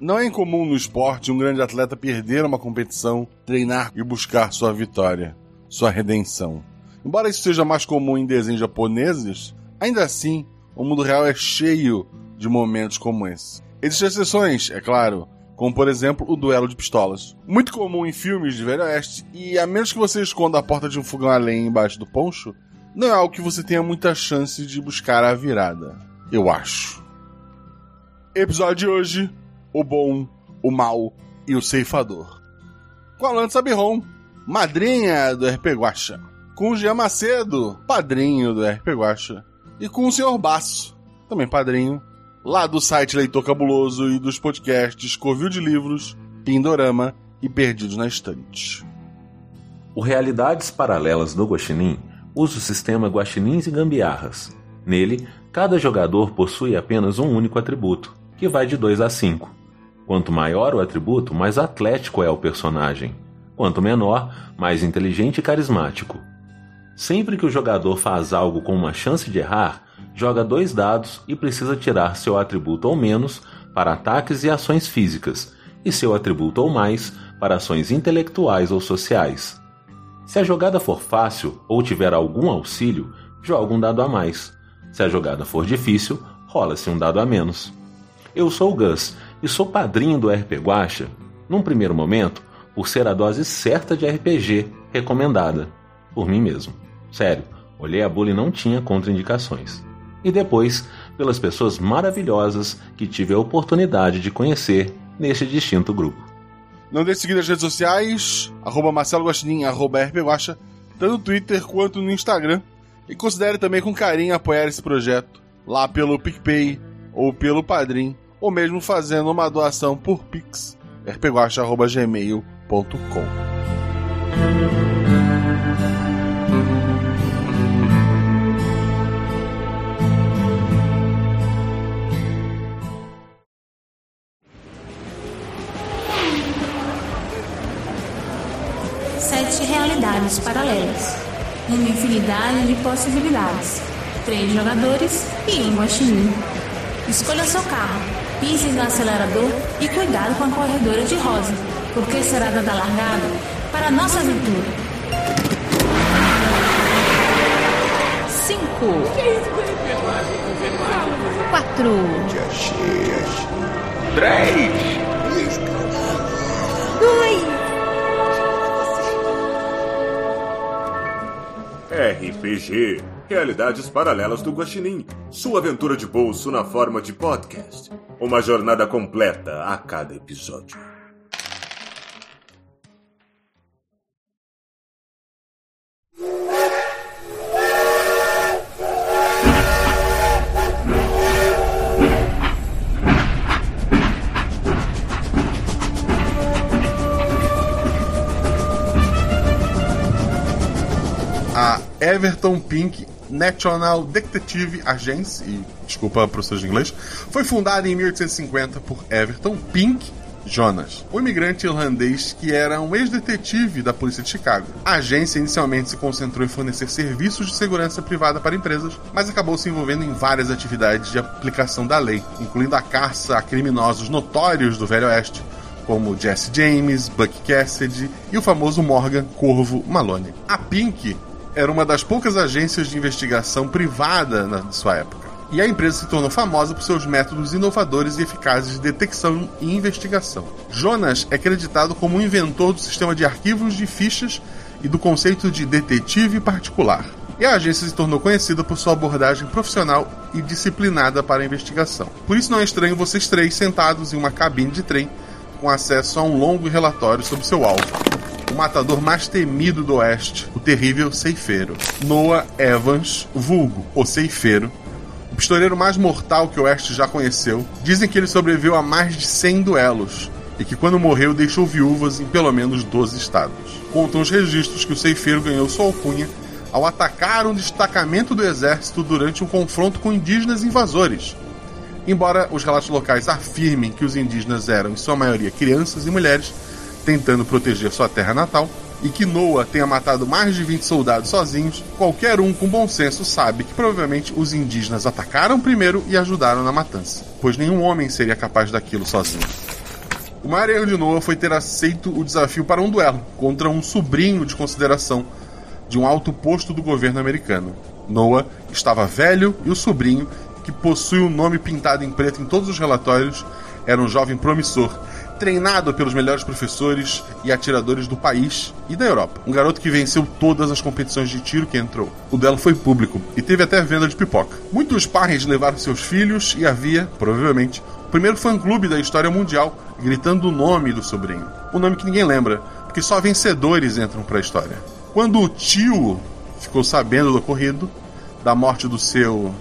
Não é incomum no esporte um grande atleta perder uma competição, treinar e buscar sua vitória, sua redenção. Embora isso seja mais comum em desenhos japoneses, ainda assim, o mundo real é cheio de momentos como esse. Existem exceções, é claro, como por exemplo o duelo de pistolas. Muito comum em filmes de Velho Oeste, e a menos que você esconda a porta de um fogão a lenha embaixo do poncho, não é algo que você tenha muita chance de buscar a virada. Eu acho. Episódio de hoje: O Bom, o Mal e o Ceifador. Com a Lance Sabiron, madrinha do RP Guacha. Com o Jean Macedo, padrinho do RP Guacha. E com o Sr. Basso, também padrinho, lá do site Leitor Cabuloso e dos podcasts Covil de Livros, Pindorama e Perdidos na Estante. O Realidades Paralelas do Guaxinim usa o sistema Guaxinins e Gambiarras. Nele, cada jogador possui apenas um único atributo, que vai de 2 a 5. Quanto maior o atributo, mais atlético é o personagem. Quanto menor, mais inteligente e carismático. Sempre que o jogador faz algo com uma chance de errar, joga dois dados e precisa tirar seu atributo ou menos para ataques e ações físicas, e seu atributo ou mais para ações intelectuais ou sociais. Se a jogada for fácil ou tiver algum auxílio, joga um dado a mais. Se a jogada for difícil, rola-se um dado a menos. Eu sou o Gus e sou padrinho do RP Guacha, num primeiro momento, por ser a dose certa de RPG recomendada, por mim mesmo. Sério, olhei a bula e não tinha contraindicações e depois pelas pessoas maravilhosas que tive a oportunidade de conhecer neste distinto grupo. Não deixe de seguir as redes sociais, arroba Marcelo Guaxinim, arroba tanto no Twitter quanto no Instagram. E considere também com carinho apoiar esse projeto, lá pelo PicPay ou pelo Padrim, ou mesmo fazendo uma doação por Pix, rpguacha.gmail.com. sete realidades paralelas, uma infinidade de possibilidades, três jogadores e um guaxinim. Escolha seu carro, pise no acelerador e cuidado com a corredora de rosa, porque será dada largada para a nossa aventura. Cinco. Quatro. Três. Dois. RPG Realidades Paralelas do Guaxinim. Sua aventura de bolso na forma de podcast. Uma jornada completa a cada episódio. a Everton Pink National Detective Agency, e, desculpa professor de inglês, foi fundada em 1850 por Everton Pink Jonas, um imigrante irlandês que era um ex-detetive da polícia de Chicago. A agência inicialmente se concentrou em fornecer serviços de segurança privada para empresas, mas acabou se envolvendo em várias atividades de aplicação da lei, incluindo a caça a criminosos notórios do Velho Oeste, como Jesse James, Buck Cassidy e o famoso Morgan Corvo Malone. A Pink era uma das poucas agências de investigação privada na sua época. E a empresa se tornou famosa por seus métodos inovadores e eficazes de detecção e investigação. Jonas é acreditado como o inventor do sistema de arquivos de fichas e do conceito de detetive particular. E a agência se tornou conhecida por sua abordagem profissional e disciplinada para a investigação. Por isso não é estranho vocês três sentados em uma cabine de trem com acesso a um longo relatório sobre seu alvo o matador mais temido do Oeste, o terrível ceifeiro. Noah Evans, vulgo, o ceifeiro, o pistoleiro mais mortal que o Oeste já conheceu. Dizem que ele sobreviveu a mais de 100 duelos e que quando morreu deixou viúvas em pelo menos 12 estados. Contam os registros que o ceifeiro ganhou sua alcunha ao atacar um destacamento do exército durante um confronto com indígenas invasores. Embora os relatos locais afirmem que os indígenas eram, em sua maioria, crianças e mulheres, tentando proteger sua terra natal, e que Noah tenha matado mais de 20 soldados sozinhos, qualquer um com bom senso sabe que provavelmente os indígenas atacaram primeiro e ajudaram na matança, pois nenhum homem seria capaz daquilo sozinho. O maior erro de Noah foi ter aceito o desafio para um duelo contra um sobrinho de consideração de um alto posto do governo americano. Noah estava velho e o sobrinho, que possui o um nome pintado em preto em todos os relatórios, era um jovem promissor, treinado pelos melhores professores e atiradores do país e da Europa. Um garoto que venceu todas as competições de tiro que entrou. O duelo foi público e teve até venda de pipoca. Muitos pais levaram seus filhos e havia, provavelmente, o primeiro fã-clube da história mundial gritando o nome do sobrinho. Um nome que ninguém lembra, porque só vencedores entram para a história. Quando o tio ficou sabendo do ocorrido, da morte do seu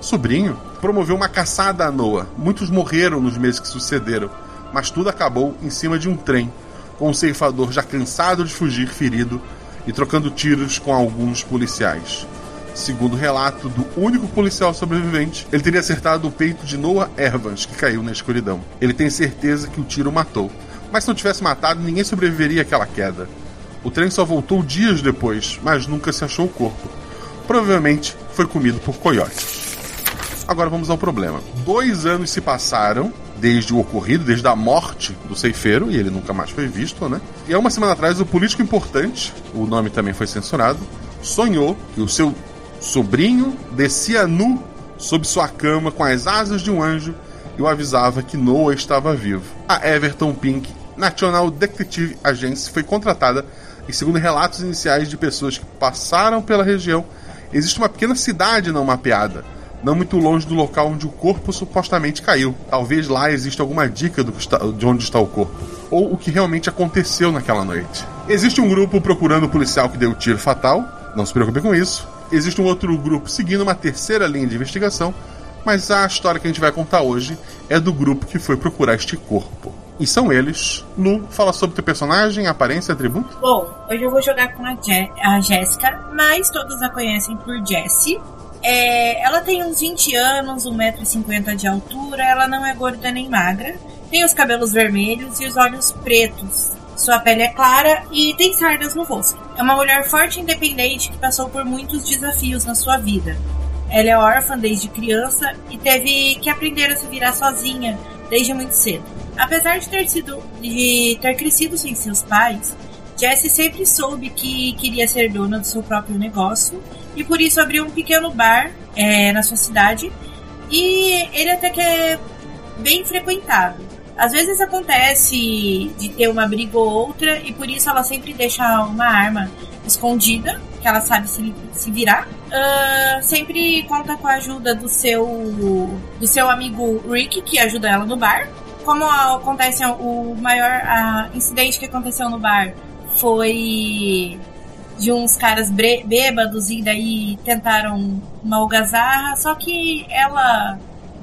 sobrinho, promoveu uma caçada a Noah. Muitos morreram nos meses que sucederam, mas tudo acabou em cima de um trem, com o ceifador já cansado de fugir, ferido e trocando tiros com alguns policiais. Segundo o relato do único policial sobrevivente, ele teria acertado o peito de Noah Evans, que caiu na escuridão. Ele tem certeza que o tiro matou, mas se não tivesse matado, ninguém sobreviveria àquela queda. O trem só voltou dias depois, mas nunca se achou o corpo. Provavelmente foi comido por coiotes. Agora vamos ao problema. Dois anos se passaram desde o ocorrido, desde a morte do ceifeiro, e ele nunca mais foi visto, né? E há uma semana atrás, o político importante, o nome também foi censurado, sonhou que o seu sobrinho descia nu sob sua cama com as asas de um anjo e o avisava que Noah estava vivo. A Everton Pink National Detective Agency foi contratada e, segundo relatos iniciais de pessoas que passaram pela região, existe uma pequena cidade não mapeada, não muito longe do local onde o corpo supostamente caiu. Talvez lá exista alguma dica está, de onde está o corpo, ou o que realmente aconteceu naquela noite. Existe um grupo procurando o policial que deu o tiro fatal, não se preocupe com isso. Existe um outro grupo seguindo uma terceira linha de investigação, mas a história que a gente vai contar hoje é do grupo que foi procurar este corpo. E são eles. Lu, fala sobre teu personagem, aparência, atributo. Bom, hoje eu vou jogar com a, Je a Jéssica, mas todos a conhecem por Jessie. É, ela tem uns 20 anos, 1,50m de altura, ela não é gorda nem magra, tem os cabelos vermelhos e os olhos pretos. Sua pele é clara e tem sardas no rosto. É uma mulher forte e independente que passou por muitos desafios na sua vida. Ela é órfã desde criança e teve que aprender a se virar sozinha desde muito cedo. Apesar de ter sido de ter crescido sem seus pais, Jessie sempre soube que queria ser dona do seu próprio negócio e por isso abriu um pequeno bar é, na sua cidade e ele até que é bem frequentado. Às vezes acontece de ter uma briga ou outra e por isso ela sempre deixa uma arma escondida, que ela sabe se, se virar. Uh, sempre conta com a ajuda do seu do seu amigo Rick, que ajuda ela no bar. Como acontece o maior incidente que aconteceu no bar foi de uns caras bêbados e daí tentaram uma algazarra, só que ela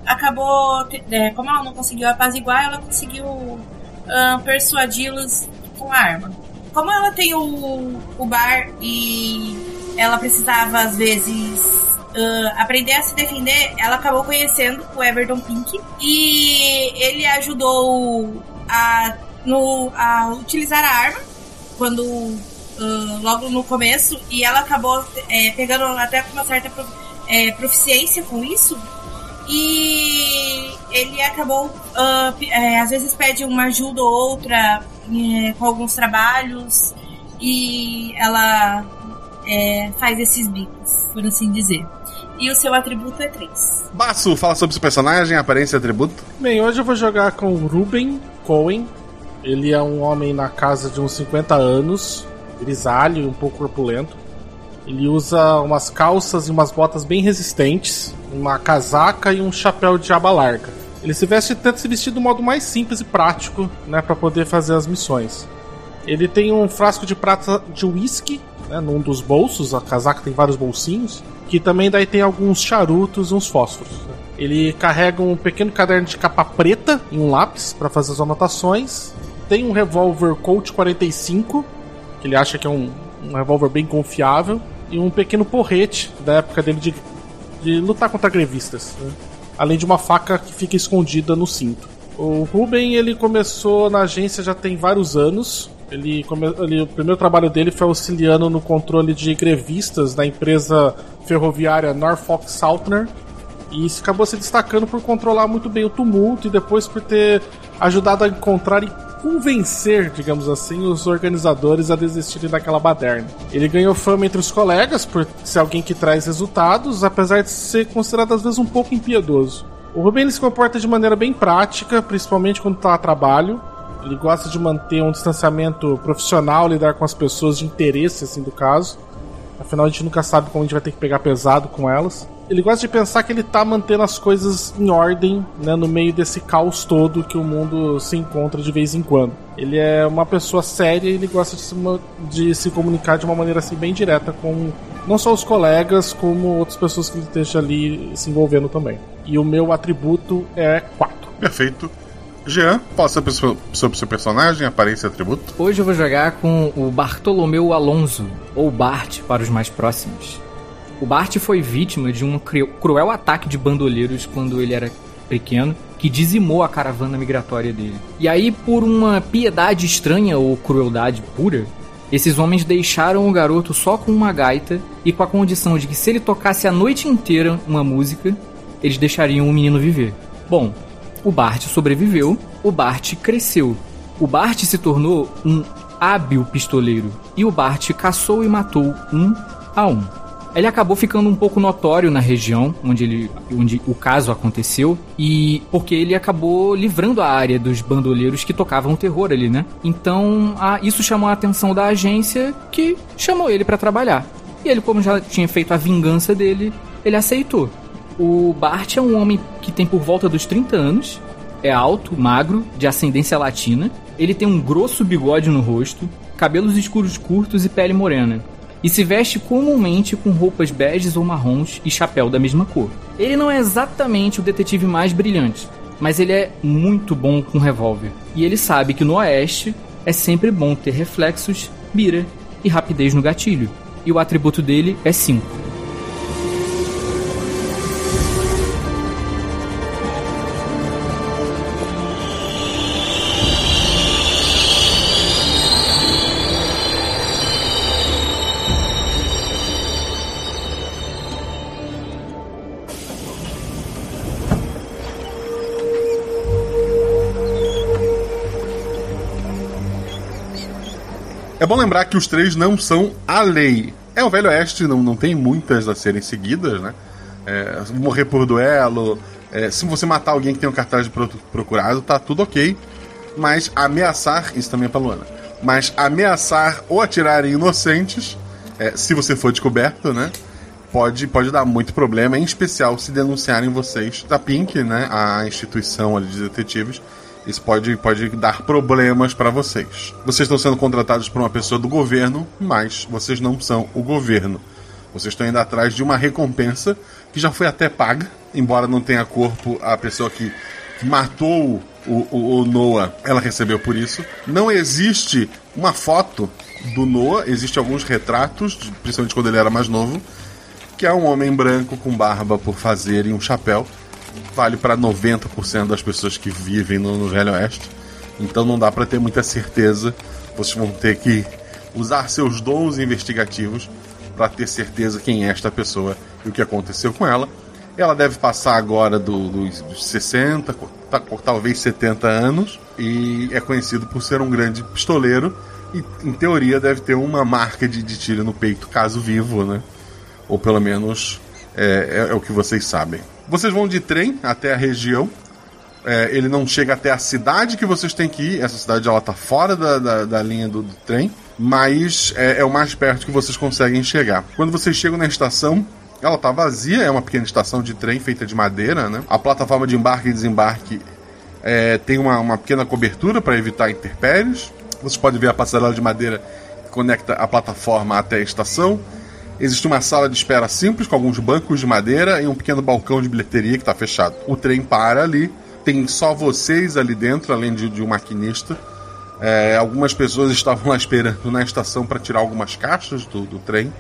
acabou, é, como ela não conseguiu apaziguar, ela conseguiu uh, persuadi-los com a arma. Como ela tem o, o bar e ela precisava às vezes uh, aprender a se defender, ela acabou conhecendo o Everton Pink e ele ajudou a, no, a utilizar a arma quando uh, logo no começo e ela acabou é, pegando até com uma certa é, proficiência com isso e ele acabou, uh, é, às vezes pede uma ajuda ou outra é, com alguns trabalhos e ela é, faz esses bicos, por assim dizer. E o seu atributo é 3. Baço, fala sobre seu personagem, aparência e atributo. Bem, hoje eu vou jogar com o Ruben Cohen. Ele é um homem na casa de uns 50 anos, grisalho e um pouco corpulento. Ele usa umas calças e umas botas bem resistentes, uma casaca e um chapéu de aba larga. Ele se veste tenta se vestir do modo mais simples e prático, né, para poder fazer as missões. Ele tem um frasco de prata de uísque, né, num dos bolsos, a casaca tem vários bolsinhos, que também daí tem alguns charutos e uns fósforos. Ele carrega um pequeno caderno de capa preta e um lápis para fazer as anotações. Tem um revólver Colt 45, que ele acha que é um, um revólver bem confiável e um pequeno porrete da época dele de, de lutar contra grevistas. Né? Além de uma faca que fica escondida no cinto. O Ruben ele começou na agência já tem vários anos. Ele, ele, o primeiro trabalho dele foi auxiliando no controle de grevistas da empresa ferroviária Norfolk Southern. E acabou se destacando por controlar muito bem o tumulto e depois por ter ajudado a encontrar e convencer, digamos assim, os organizadores a desistirem daquela baderna. Ele ganhou fama entre os colegas por ser alguém que traz resultados, apesar de ser considerado às vezes um pouco impiedoso. O Ruben se comporta de maneira bem prática, principalmente quando está a trabalho. Ele gosta de manter um distanciamento profissional, lidar com as pessoas de interesse, assim, do caso. Afinal, a gente nunca sabe como a gente vai ter que pegar pesado com elas. Ele gosta de pensar que ele tá mantendo as coisas em ordem, né, no meio desse caos todo que o mundo se encontra de vez em quando. Ele é uma pessoa séria e ele gosta de se, de se comunicar de uma maneira assim bem direta com não só os colegas, como outras pessoas que ele esteja ali se envolvendo também. E o meu atributo é 4. Perfeito. Jean, fala sobre o seu personagem, aparência e atributo. Hoje eu vou jogar com o Bartolomeu Alonso, ou Bart para os mais próximos. O Bart foi vítima de um cruel ataque de bandoleiros quando ele era pequeno, que dizimou a caravana migratória dele. E aí, por uma piedade estranha ou crueldade pura, esses homens deixaram o garoto só com uma gaita e com a condição de que se ele tocasse a noite inteira uma música, eles deixariam o menino viver. Bom, o Bart sobreviveu, o Bart cresceu. O Bart se tornou um hábil pistoleiro e o Bart caçou e matou um a um. Ele acabou ficando um pouco notório na região onde, ele, onde o caso aconteceu e porque ele acabou livrando a área dos bandoleiros que tocavam terror ali, né? Então, a, isso chamou a atenção da agência que chamou ele para trabalhar. E ele, como já tinha feito a vingança dele, ele aceitou. O Bart é um homem que tem por volta dos 30 anos, é alto, magro, de ascendência latina. Ele tem um grosso bigode no rosto, cabelos escuros curtos e pele morena. E se veste comumente com roupas beges ou marrons e chapéu da mesma cor. Ele não é exatamente o detetive mais brilhante, mas ele é muito bom com revólver. E ele sabe que no Oeste é sempre bom ter reflexos, mira e rapidez no gatilho. E o atributo dele é 5. Bom lembrar que os três não são a lei. É o Velho Oeste, não, não tem muitas a serem seguidas, né? É, morrer por duelo, é, se você matar alguém que tem um cartaz de procurado, tá tudo ok. Mas ameaçar, isso também é pra Luana, mas ameaçar ou atirar em inocentes, é, se você for descoberto, né? Pode, pode dar muito problema, em especial se denunciarem vocês da Pink, né? A instituição de detetives isso pode, pode dar problemas para vocês. Vocês estão sendo contratados por uma pessoa do governo, mas vocês não são o governo. Vocês estão indo atrás de uma recompensa que já foi até paga, embora não tenha corpo a pessoa que, matou o, o, o, Noah, ela recebeu por isso. Não existe uma foto do Noah, existem alguns retratos, principalmente quando ele era mais novo, que é um homem branco com barba por fazer e um chapéu vale para 90% das pessoas que vivem no, no Velho Oeste. Então não dá para ter muita certeza. Vocês vão ter que usar seus dons investigativos para ter certeza quem é esta pessoa e o que aconteceu com ela. Ela deve passar agora do, dos, dos 60, tá, talvez 70 anos, e é conhecido por ser um grande pistoleiro. E em teoria deve ter uma marca de, de tiro no peito, caso vivo, né? Ou pelo menos é, é, é o que vocês sabem. Vocês vão de trem até a região. É, ele não chega até a cidade que vocês têm que ir. Essa cidade ela tá fora da, da, da linha do, do, trem, mas é, é, o mais perto que vocês conseguem chegar. Quando vocês chegam na estação, ela tá vazia, é uma pequena estação de trem feita de madeira, né? A plataforma de embarque e desembarque é, tem uma, uma pequena cobertura para evitar intempéries. Vocês podem ver a passarela de madeira que conecta a plataforma até a estação. Existe uma sala de espera simples com alguns bancos de madeira e um pequeno balcão de bilheteria que está fechado. O trem para ali, tem só vocês ali dentro, além de, de um maquinista. É, algumas pessoas estavam lá esperando na estação para tirar algumas caixas do, do, trem.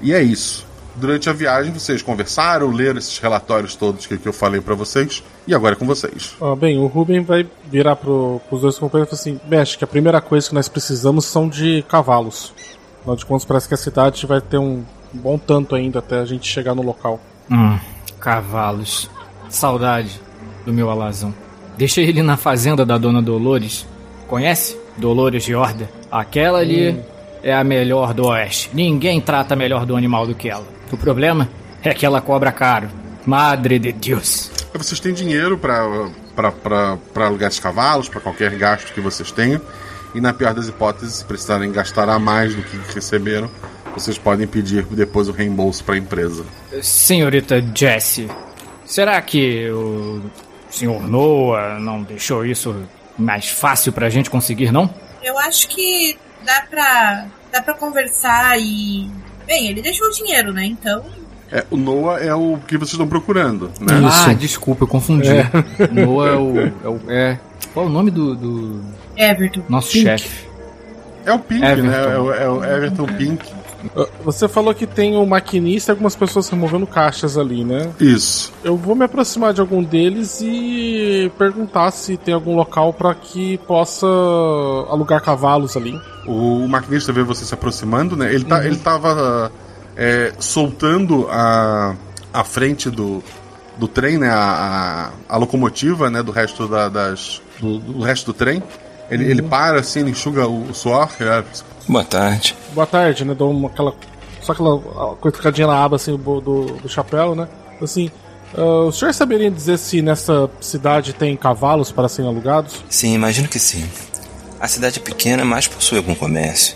E é isso. Durante a viagem vocês conversaram, leram esses relatórios todos que, que eu falei para vocês. E agora é com vocês. Ah, bem, o Ruben vai virar para os dois companheiros e falar assim: Mexe, que a primeira coisa que nós precisamos são de cavalos. Afinal de contas, parece que a cidade vai ter um um bom tanto ainda até a gente chegar no local. Hum, cavalos. Saudade do meu alazão. Deixei ele na fazenda da dona Dolores. Conhece? Dolores de Horda. Aquela ali é a melhor do oeste. Ninguém trata melhor do animal do que ela. O problema é que ela cobra caro. Madre de Deus. Vocês têm dinheiro pra pra- pra pra alugar esses cavalos, pra qualquer gasto que vocês tenham. E na pior das hipóteses, se precisarem gastar a mais do que receberam, vocês podem pedir depois o reembolso pra empresa. Senhorita Jessie, será que o senhor Noah não deixou isso mais fácil pra gente conseguir, não? Eu acho que dá pra, dá pra conversar e. Bem, ele deixou o dinheiro, né? Então. É, o Noah é o que vocês estão procurando, né? Ah, desculpa, eu confundi. Noah é o, é o- é- Qual é o nome do, do Everton. nosso chefe? É o Pink, Everton. né? É o, é o Everton Pink. Você falou que tem um maquinista e algumas pessoas removendo caixas ali, né? Isso. Eu vou me aproximar de algum deles e perguntar se tem algum local pra que possa alugar cavalos ali. O maquinista vê você se aproximando, né? Ele, tá, ele tava é, soltando a, a frente do, do trem, né? A, a, a locomotiva, né? Do resto da- das. Do, do resto do trem. Ele, ele para assim, ele enxuga o, o suor. é, Boa tarde. Boa tarde, né? Dou uma, aquela. Só aquela cutucadinha na aba assim do, do, chapéu, né? Assim. ah, o senhor saberia dizer se nessa cidade tem cavalos para serem alugados? Sim, imagino que sim. A cidade é pequena, mas possui algum comércio.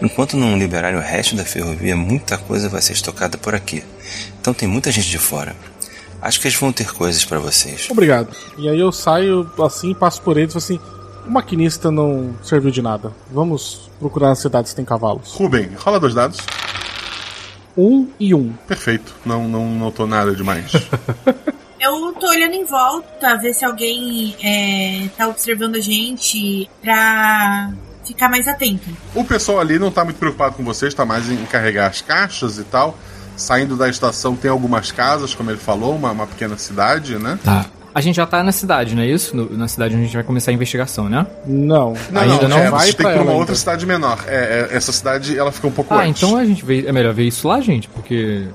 Enquanto não liberarem o resto da ferrovia, muita coisa vai ser estocada por aqui. Então tem muita gente de fora. Acho que eles vão ter coisas para vocês. Obrigado. E aí eu saio assim, passo por eles e assim: o maquinista não serviu de nada. Vamos procurar nas cidades que tem cavalos. Ruben, rola dois dados. Um e um. Perfeito. Não, não notou nada demais. Eu tô olhando em volta, ver se alguém é, tá observando a gente pra ficar mais atento. o pessoal ali não tá muito preocupado com vocês, tá mais em carregar as caixas e tal. Saindo da estação tem algumas casas, como ele falou, uma, uma pequena cidade, né? Tá. A gente já tá na cidade, não é isso? No- na cidade onde a gente vai começar a investigação, né? Não, Não, Ainda não, não é, vai vocês têm pra que ir pra uma outra ainda. cidade menor. É, é, essa cidade ela fica um pouco Ah, antes. então a gente vê, é melhor ver isso lá, gente, porque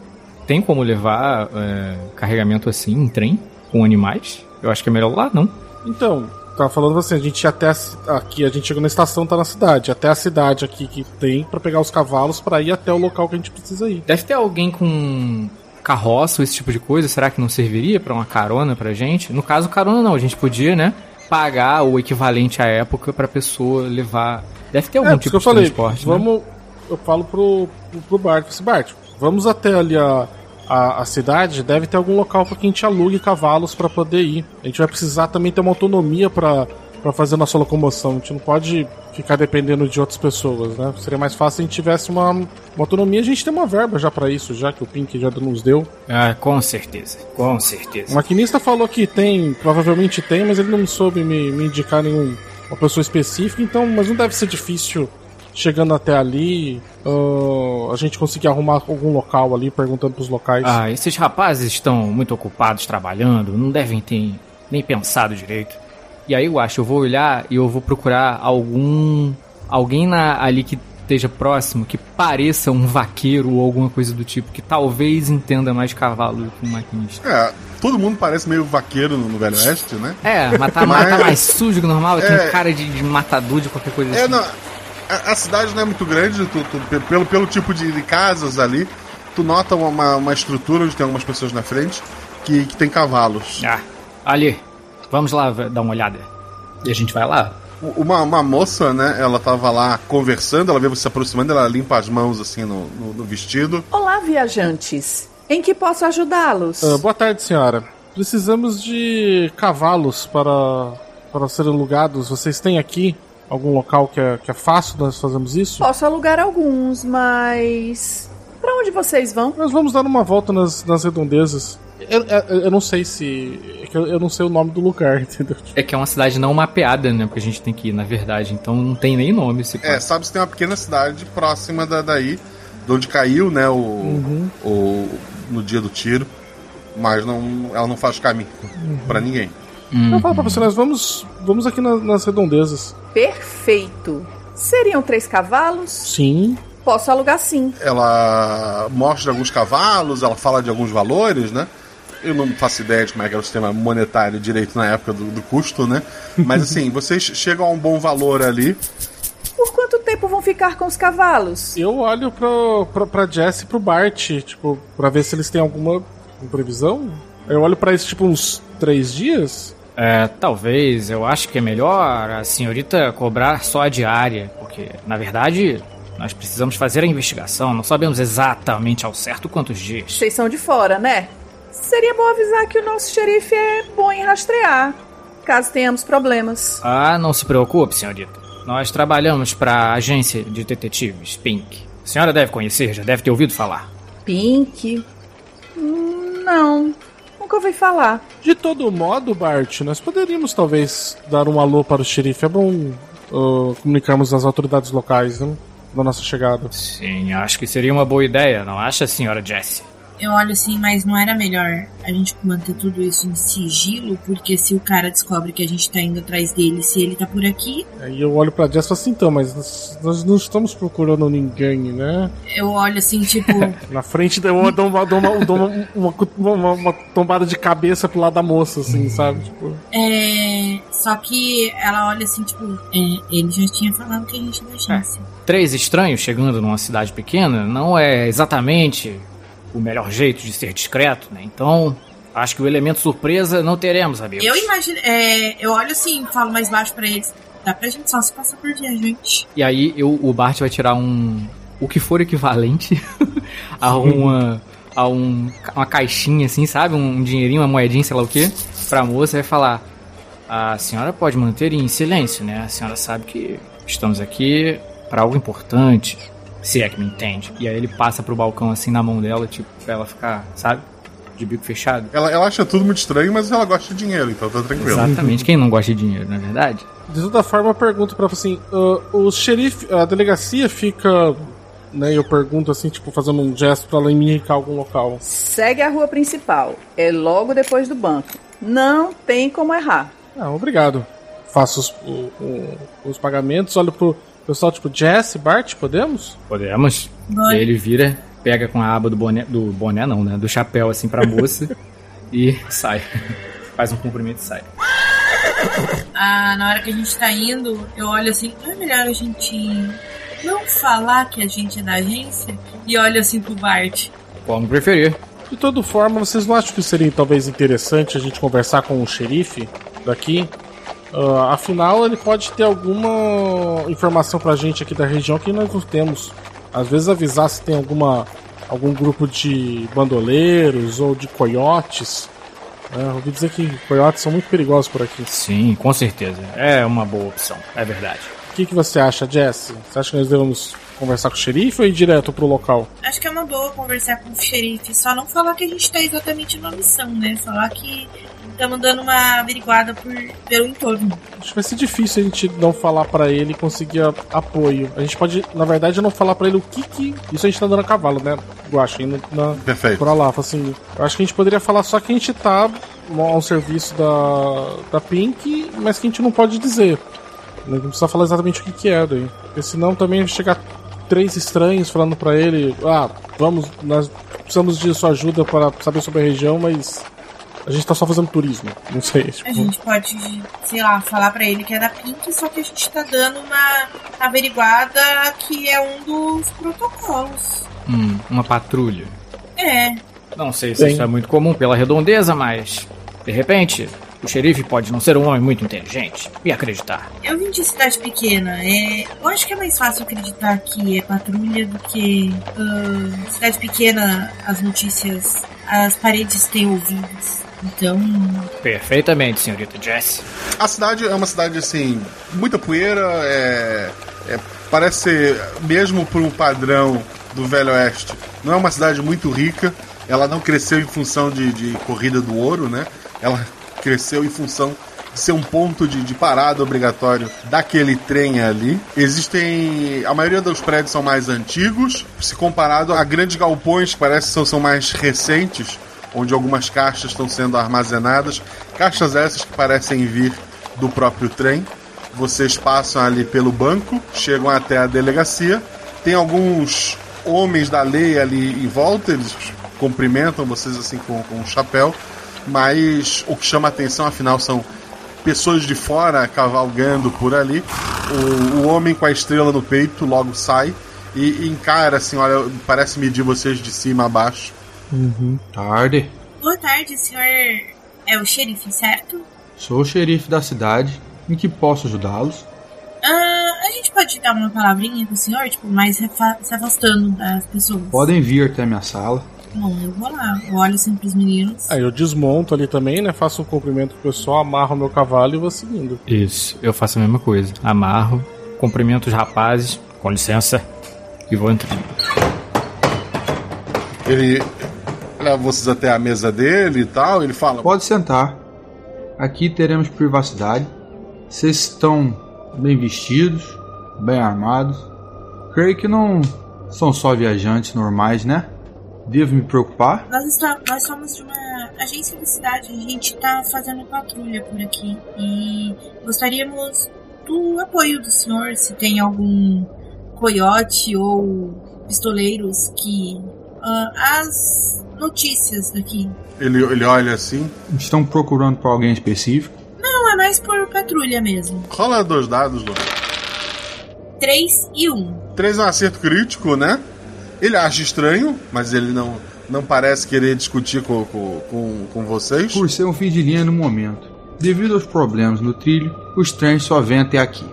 tem como levar é, carregamento assim em trem com animais? Eu acho que é melhor lá, não? Então, tava falando assim, a gente até a aqui, a gente chegou na estação, tá na cidade, até a cidade aqui que tem pra pegar os cavalos pra ir até o local que a gente precisa ir. Deve ter alguém com carroça ou esse tipo de coisa, será que não serviria pra uma carona pra gente? No caso, carona não, a gente podia, né, pagar o equivalente à época pra pessoa levar. Deve ter algum É, por isso tipo que eu de falei, transporte, né? vamos, eu falo pro, pro, pro Bart, assim, Bart, vamos até ali a, a, a cidade, deve ter algum local pra que a gente alugue cavalos pra poder ir. A gente vai precisar também ter uma autonomia pra pra fazer nossa locomoção, a gente não pode ficar dependendo de outras pessoas, né? Seria mais fácil se a gente tivesse uma, uma autonomia, a gente tem uma verba já pra isso, já que o Pink já nos deu. Ah, com certeza, com certeza. O maquinista falou que tem, provavelmente tem, mas ele não soube me, me indicar nenhum uma pessoa específica, então, mas não deve ser difícil chegando até ali, ah, a gente conseguir arrumar algum local ali, perguntando pros locais. Ah, esses rapazes estão muito ocupados trabalhando, não devem ter nem pensado direito. E aí eu acho, eu vou olhar e eu vou procurar algum. alguém na, ali que esteja próximo, que pareça um vaqueiro ou alguma coisa do tipo, que talvez entenda mais cavalo do que um maquinista. É, todo mundo parece meio vaqueiro no, Velho Oeste, né? É, mas tá, Mas- tá mais sujo que normal, tem É. cara de, de matador de qualquer coisa É, assim. não, a, a cidade não é muito grande, tu- tu- pe- pelo, pelo tipo de, de casas ali, tu nota uma, uma estrutura onde tem algumas pessoas na frente que, que tem cavalos. Ah, ali, vamos lá dar uma olhada. E a gente vai lá. Uma, uma moça, né, ela tava lá conversando, ela vê você se aproximando, ela limpa as mãos assim no, no- no vestido. Olá, viajantes. Em que posso ajudá-los? Ah, boa tarde, senhora. Precisamos de cavalos para, para serem alugados. Vocês têm aqui algum local que é, que é fácil nós fazemos isso? Posso alugar alguns, mas. Pra onde vocês vão? Nós vamos dar uma volta nas, nas redondezas. Eu, eu, eu não sei se. Que Eu, eu não sei o nome do lugar, entendeu? É que é uma cidade não mapeada, né? Porque a gente tem que ir, na verdade. Então não tem nem nome. Se É, sabe se tem uma pequena cidade próxima da, daí, de onde caiu, né, o, o no dia do tiro, mas não, ela não faz caminho pra ninguém. Eu falo pra você, nós vamos, vamos aqui na- nas redondezas. Perfeito. Seriam três cavalos? Sim. Posso alugar sim. Ela mostra alguns cavalos, ela fala de alguns valores, né? Eu não faço ideia de como é que era o sistema monetário direito na época do, do custo, né? Mas assim, vocês chegam a um bom valor ali. Por quanto tempo vão ficar com os cavalos? Eu olho pro, pro, pra Jess e pro Bart, tipo, pra ver se eles têm alguma previsão. Eu olho pra isso, tipo, uns três dias. É, talvez, eu acho que é melhor a senhorita cobrar só a diária, porque, na verdade, nós precisamos fazer a investigação, não sabemos exatamente ao certo quantos dias. Vocês são de fora, né? Seria bom avisar que o nosso xerife é bom em rastrear, caso tenhamos problemas. Ah, não se preocupe, senhorita. Nós trabalhamos para a agência de detetives, Pink. A senhora deve conhecer, já deve ter ouvido falar. Pink? Não, nunca ouvi falar. De todo modo, Bart, nós poderíamos talvez dar um alô para o xerife. É bom uh, comunicarmos às autoridades locais, né? Da nossa chegada. Sim, acho que seria uma boa ideia, não acha, senhora Jessie? Eu olho assim, mas não era melhor a gente manter tudo isso em sigilo? Porque se o cara descobre que a gente tá indo atrás dele, se ele tá por aqui, Aí eu olho pra Jess e falo assim, então, mas nós, nós não estamos procurando ninguém, né? eu olho assim, tipo, Na frente eu dou uma, dou uma, dou uma, uma, uma- uma tombada de cabeça pro lado da moça, assim, sabe? Tipo, é. Só que ela olha assim, tipo, é, ele já tinha falado que a gente é da agência. Três estranhos chegando numa cidade pequena não é exatamente o melhor jeito de ser discreto, né? Então, acho que o elemento surpresa não teremos, amigos. Eu imagino. É, eu olho assim, falo mais baixo pra eles. Dá pra gente só se passar por viajante. E aí eu, o Bart vai tirar um. O que for equivalente a uma. a um, uma caixinha, assim, sabe? Um dinheirinho, uma moedinha, sei lá o quê, pra moça e vai falar. A senhora pode manter em silêncio, né? A senhora sabe que estamos aqui para algo importante. Se é que me entende. E aí ele passa pro balcão assim na mão dela, tipo, pra ela ficar, sabe? De bico fechado. Ela, ela acha tudo muito estranho, mas ela gosta de dinheiro, então tá tranquilo. Exatamente. Quem não gosta de dinheiro, não é verdade? de toda forma, eu pergunto pra ela assim: ah, o xerife, a delegacia fica. Né, eu pergunto assim, tipo, fazendo um gesto pra ela me indicar algum local. Segue a rua principal. É logo depois do banco. Não tem como errar. Ah, obrigado. Faço os, o- o- os pagamentos, olho pro pessoal, tipo, Jess, Bart, podemos? Podemos. Vai. E aí ele vira, pega com a aba do boné. Do boné não, né? Do chapéu assim pra moça e sai. Faz um cumprimento e sai. Ah, na hora que a gente tá indo, eu olho assim, não é melhor a gente não falar que a gente é da agência? E olho assim pro Bart. Como preferir. De toda forma, vocês não acham que seria talvez interessante a gente conversar com o xerife daqui? Ah, afinal, ele pode ter alguma informação pra gente aqui da região que nós não temos. Às vezes avisar se tem alguma algum grupo de bandoleiros ou de coiotes. É, ouvi dizer que coiotes são muito perigosos por aqui. Sim, com certeza. É uma boa opção, é verdade. O que, que você acha, Jesse? Você acha que nós devemos conversar com o xerife ou ir direto pro local? Acho que é uma boa conversar com o xerife, só não falar que a gente tá exatamente na missão, né? Falar que estamos dando uma averiguada por, pelo entorno. Acho que vai ser difícil a gente não falar pra ele e conseguir a- apoio. A gente pode, na verdade, não falar pra ele o que que. Isso a gente tá dando a cavalo, né? Guaxa, indo na, Perfeito. pra lá. Assim, eu acho que a gente poderia falar só que a gente tá ao serviço da, da Pink, mas que a gente não pode dizer. Não precisa falar exatamente o que, que é daí. Porque senão também chegar três estranhos falando pra ele: Ah, vamos, nós precisamos de sua ajuda para saber sobre a região, mas a gente tá só fazendo turismo. Não sei. Tipo, A gente pode, sei lá, falar pra ele que é da Pink, só que a gente tá dando uma averiguada que é um dos protocolos. Hum, uma patrulha. É, Não sei se Sim. isso é muito comum pela redondeza, mas. De repente, o xerife pode não ser um homem muito inteligente. E acreditar. eu vim de cidade pequena. É, eu acho que é mais fácil acreditar que é patrulha do que ah, cidade pequena, as notícias, as paredes têm ouvidos. Então, Perfeitamente, senhorita Jess. A cidade é uma cidade assim, muita poeira, é, é- parece ser, mesmo por um padrão do Velho Oeste, não é uma cidade muito rica. Ela não cresceu em função de, de corrida do ouro, né? Ela cresceu em função de ser um ponto de, de parada obrigatório daquele trem ali. Existem. A maioria dos prédios são mais antigos, se comparado a grandes galpões que parece que são, são mais recentes, onde algumas caixas estão sendo armazenadas. Caixas essas que parecem vir do próprio trem. Vocês passam ali pelo banco, chegam até a delegacia. Tem alguns homens da lei ali em volta, eles cumprimentam vocês assim com, com um chapéu. mas o que chama atenção, afinal, são pessoas de fora cavalgando por ali. O, o homem com a estrela no peito logo sai e, e encara assim, olha, parece medir vocês de cima a baixo. Uhum. Tarde. Boa tarde, senhor. É o xerife, certo? Sou o xerife da cidade. Em que posso ajudá-los? Ah, a gente pode dar uma palavrinha com o senhor, tipo, mais se afastando das pessoas. Podem vir até a minha sala. Bom, eu vou lá, eu olho sempre os meninos. Aí eu desmonto ali também, né? Faço um cumprimento pro pessoal, amarro meu cavalo e vou seguindo. Isso, eu faço a mesma coisa. Amarro, cumprimento os rapazes, com licença, e vou entrando. Ele leva vocês até a mesa dele e tal, ele fala. Pode sentar. Aqui teremos privacidade. Vocês estão bem vestidos, bem armados. Creio que não são só viajantes normais, né? Devo me preocupar? Nós, está, nós somos de uma agência da cidade. A gente está fazendo patrulha por aqui. E gostaríamos do apoio do senhor, se tem algum coiote ou pistoleiros que. Uh, as notícias daqui. Ele, ele olha assim. Estão procurando por alguém específico? Não, é mais por patrulha mesmo. Rola dois dados, Lu. 3 e 1. Um. 3 é um acerto crítico, né? Ele acha estranho, mas ele não, não parece querer discutir com, com, com, com vocês. Por ser um fim de linha no momento. Devido aos problemas no trilho, os trens só vêm até aqui.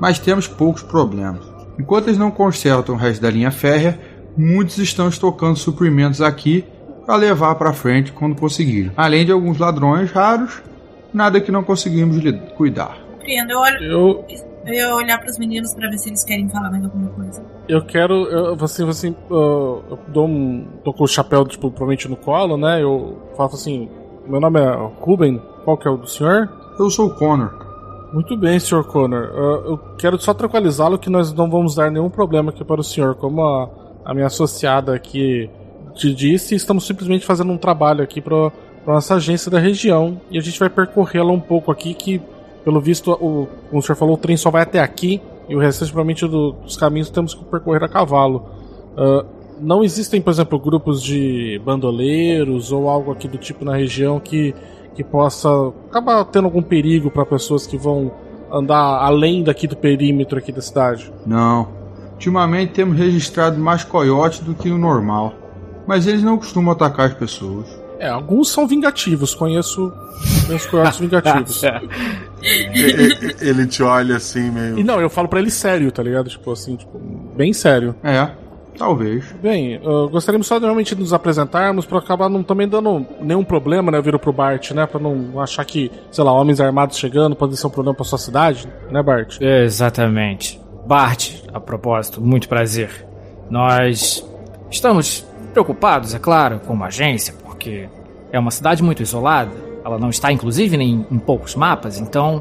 Mas temos poucos problemas. Enquanto eles não consertam o resto da linha férrea, muitos estão estocando suprimentos aqui para levar para frente quando conseguirem. Além de alguns ladrões raros, nada que não conseguimos cuidar. Compreendo, eu olho. Eu... Eu ia olhar para os meninos para ver se eles querem falar mais alguma coisa. Eu quero. Eu, assim, assim, uh, eu dou um. tô com o chapéu, tipo, provavelmente no colo, né? Eu falo assim: meu nome é Ruben, qual que é o do senhor? Eu sou o Connor. Muito bem, Sr. Connor. Eu quero só tranquilizá-lo que nós não vamos dar nenhum problema aqui para o senhor. Como a, a minha associada aqui te disse, estamos simplesmente fazendo um trabalho aqui para nossa agência da região e a gente vai percorrê-la um pouco aqui que pelo visto, o, como o senhor falou, o trem só vai até aqui e o restante, provavelmente, do, dos caminhos temos que percorrer a cavalo. Uh, não existem, por exemplo, grupos de bandoleiros ou algo aqui do tipo na região que, que possa acabar tendo algum perigo para pessoas que vão andar além daqui do perímetro aqui da cidade? Não. Ultimamente temos registrado mais coiotes do que o normal. Mas eles não costumam atacar as pessoas. É, alguns são vingativos, conheço meus coiotes vingativos. ele te olha assim meio. E não, eu falo para ele sério, tá ligado? Tipo assim, tipo, bem sério. É. Talvez. Bem, gostaríamos só de realmente nos apresentarmos para acabar não também dando nenhum problema, né? Eu viro pro Bart, né? Pra não achar que, sei lá, homens armados chegando pode ser um problema pra sua cidade, né, Bart? Exatamente. Bart, a propósito, muito prazer. Nós estamos preocupados, é claro, como agência, porque é uma cidade muito isolada. Ela não está, inclusive, nem em poucos mapas, então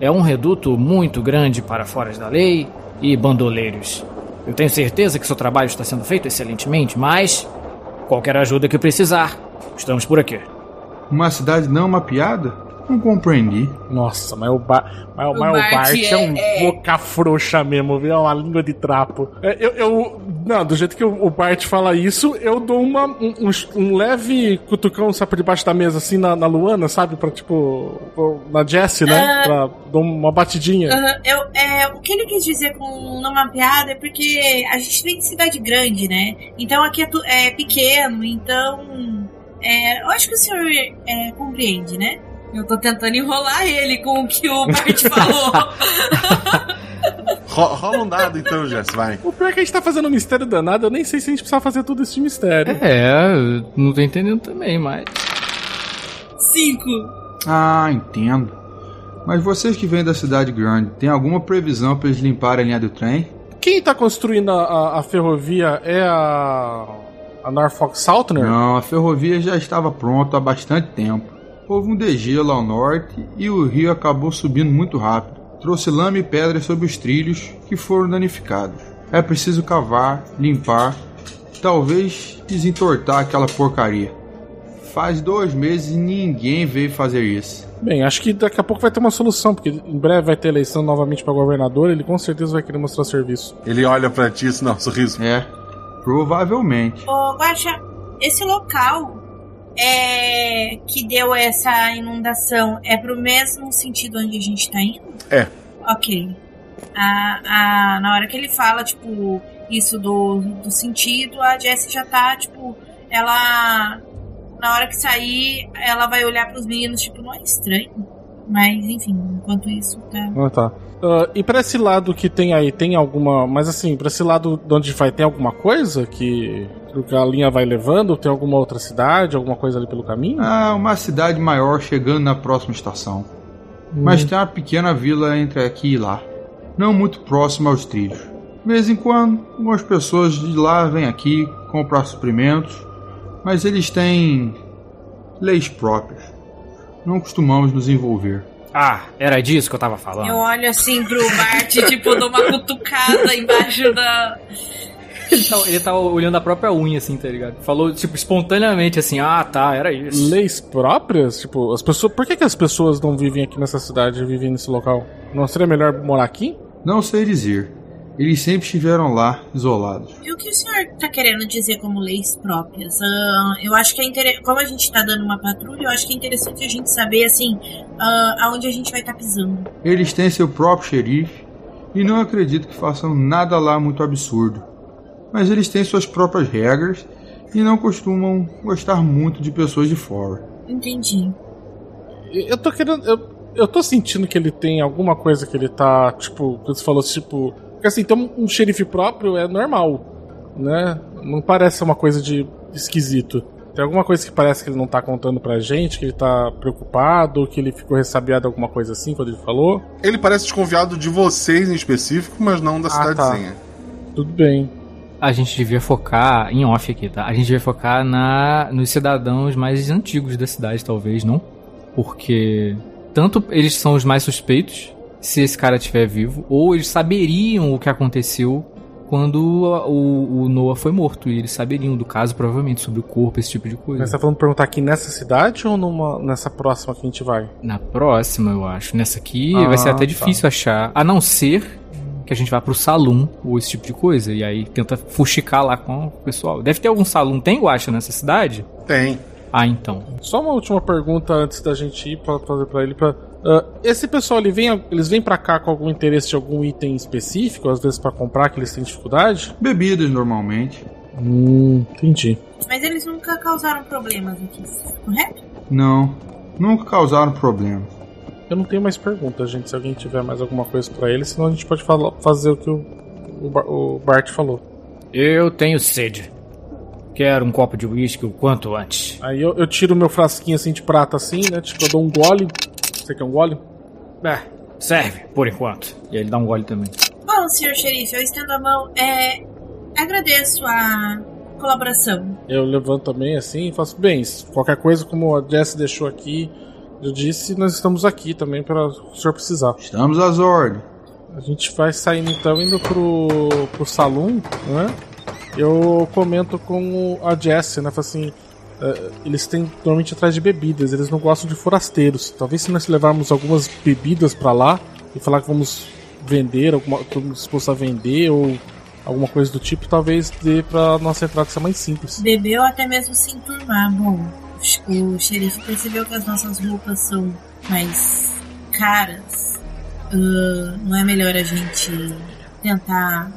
é um reduto muito grande para fora da lei e bandoleiros. Eu tenho certeza que seu trabalho está sendo feito excelentemente, mas qualquer ajuda que precisar, estamos por aqui. Uma cidade não mapeada? Não compreendi. Nossa, mas o, ba mas, o, mas o Bart, Bart é, é, um é... boca frouxa mesmo, viu? É uma língua de trapo. É, eu, eu, não, do jeito que o Bart fala isso, eu dou uma, um, um leve cutucão, sabe, por debaixo da mesa, assim, na, na Luana, sabe? Pra, tipo, na Jessie, né? Uh... Pra dar uma batidinha. Uh Eu, é, o que ele quis dizer com numa piada é porque a gente vem de cidade grande, né? Então aqui é, é pequeno, então... É, eu acho que o senhor é, compreende, né? Eu tô tentando enrolar ele com o que o Bart falou. Rola um dado então, Jess, vai. O pior é que a gente tá fazendo um mistério danado, eu nem sei se a gente precisa fazer tudo esse mistério. É, não tô entendendo também, mas. Cinco. Ah, entendo. Mas vocês que vêm da cidade grande, tem alguma previsão para eles limparem a linha do trem? Quem tá construindo a, a, a ferrovia é a. a Norfolk Southern? Não, a ferrovia já estava pronta há bastante tempo. Houve um degelo ao norte e o rio acabou subindo muito rápido. Trouxe lama e pedras sobre os trilhos que foram danificados. É preciso cavar, limpar, talvez desentortar aquela porcaria. Faz dois meses e ninguém veio fazer isso. Bem, acho que daqui a pouco vai ter uma solução, porque em breve vai ter eleição novamente para governador, ele com certeza vai querer mostrar serviço. Ele olha para ti e não, sorriso. É, provavelmente. Ô, Guaxa, esse local é, que deu essa inundação é pro mesmo sentido onde a gente tá indo? É. Ok. A, a, na hora que ele fala, tipo, isso do, do sentido, a Jessie já tá, tipo, ela. Na hora que sair, ela vai olhar pros meninos, tipo, não é estranho. Mas, enfim, enquanto isso, tá. Ah, tá. Ah, e pra esse lado que tem aí, tem alguma. Mas assim, pra esse lado de onde vai, tem alguma coisa que, que a linha vai levando? Tem alguma outra cidade, alguma coisa ali pelo caminho? Ah, uma cidade maior chegando na próxima estação. Mas tem uma pequena vila entre aqui e lá. Não muito próxima aos trilhos. De vez em quando, algumas pessoas de lá vêm aqui comprar suprimentos, mas eles têm leis próprias. Não costumamos nos envolver. Ah, era disso que eu tava falando. Eu olho assim pro Bart, tipo, dou uma cutucada embaixo da. Ele tá, ele tá olhando a própria unha, assim, tá ligado? Falou, tipo, espontaneamente, assim, ah, tá, era isso. Leis próprias? Tipo, as pessoas. Por que, que as pessoas não vivem aqui nessa cidade, vivem nesse local? Não seria melhor morar aqui? Não sei dizer. Eles sempre estiveram lá, isolados. E o que o senhor tá querendo dizer como leis próprias? Ah, eu acho que é interessante. Como a gente tá dando uma patrulha, eu acho que é interessante a gente saber, assim, ah, aonde a gente vai estar pisando. Eles têm seu próprio xerife e não acredito que façam nada lá muito absurdo. Mas eles têm suas próprias regras e não costumam gostar muito de pessoas de fora. Entendi. Eu tô querendo. Eu, eu tô sentindo que ele tem alguma coisa que ele tá, tipo, quando você falou, tipo. Porque assim, ter um, um xerife próprio é normal, né? Não parece uma coisa de esquisito. Tem alguma coisa que parece que ele não tá contando pra gente, que ele tá preocupado, que ele ficou ressabiado, alguma coisa assim, quando ele falou? Ele parece desconfiado de vocês em específico, mas não da Ah, tá. cidadezinha. Tudo bem. A gente devia focar, em off aqui, tá? A gente devia focar na, nos cidadãos mais antigos da cidade, talvez, não? Porque tanto eles são os mais suspeitos, se esse cara estiver vivo, ou eles saberiam o que aconteceu quando a- o, o Noah foi morto. E eles saberiam do caso, provavelmente, sobre o corpo, esse tipo de coisa. Mas você tá falando perguntar aqui nessa cidade ou numa, nessa próxima que a gente vai? Na próxima, eu acho. Nessa aqui Ah, vai ser até tá. difícil achar. A não ser que a gente vá pro salão ou esse tipo de coisa. E aí tenta fuxicar lá com o pessoal. Deve ter algum salão. Tem guacha nessa cidade? Tem. Ah, então. Só uma última pergunta antes da gente ir pra fazer pra ele. Pra, Ah, esse pessoal, ele vem, eles vêm pra cá com algum interesse de algum item específico, às vezes pra comprar, que eles têm dificuldade? Bebidas, normalmente. Hum, entendi. Mas eles nunca causaram problemas aqui, correto? Não, nunca causaram problemas. Eu não tenho mais perguntas, gente. Se alguém tiver mais alguma coisa pra ele, senão a gente pode fala- fazer o que o, o, o Bart falou. Eu tenho sede. Quero um copo de uísque o quanto antes. Aí eu, eu tiro meu frasquinho assim de prata assim, né? Tipo, eu dou um gole. Você quer um gole? É, serve, por enquanto. E aí ele dá um gole também. Bom, senhor xerife, eu estendo a mão. É, agradeço a colaboração. Eu levanto também assim e faço, bem, qualquer coisa como a Jess deixou aqui, eu disse, nós estamos aqui também para o senhor precisar. Estamos às ordens. A gente vai saindo então, indo pro, pro salão, né? Eu comento com a Jess, né? Falo assim, eh, eles têm normalmente atrás de bebidas, eles não gostam de forasteiros. Talvez se nós levarmos algumas bebidas pra lá e falar que vamos vender, alguma, estamos dispostos a vender ou alguma coisa do tipo, talvez dê pra nossa entrada ser mais simples. Beber ou até mesmo se enturmar. Bom, o xerife percebeu que as nossas roupas são mais caras. Ah, não é melhor a gente tentar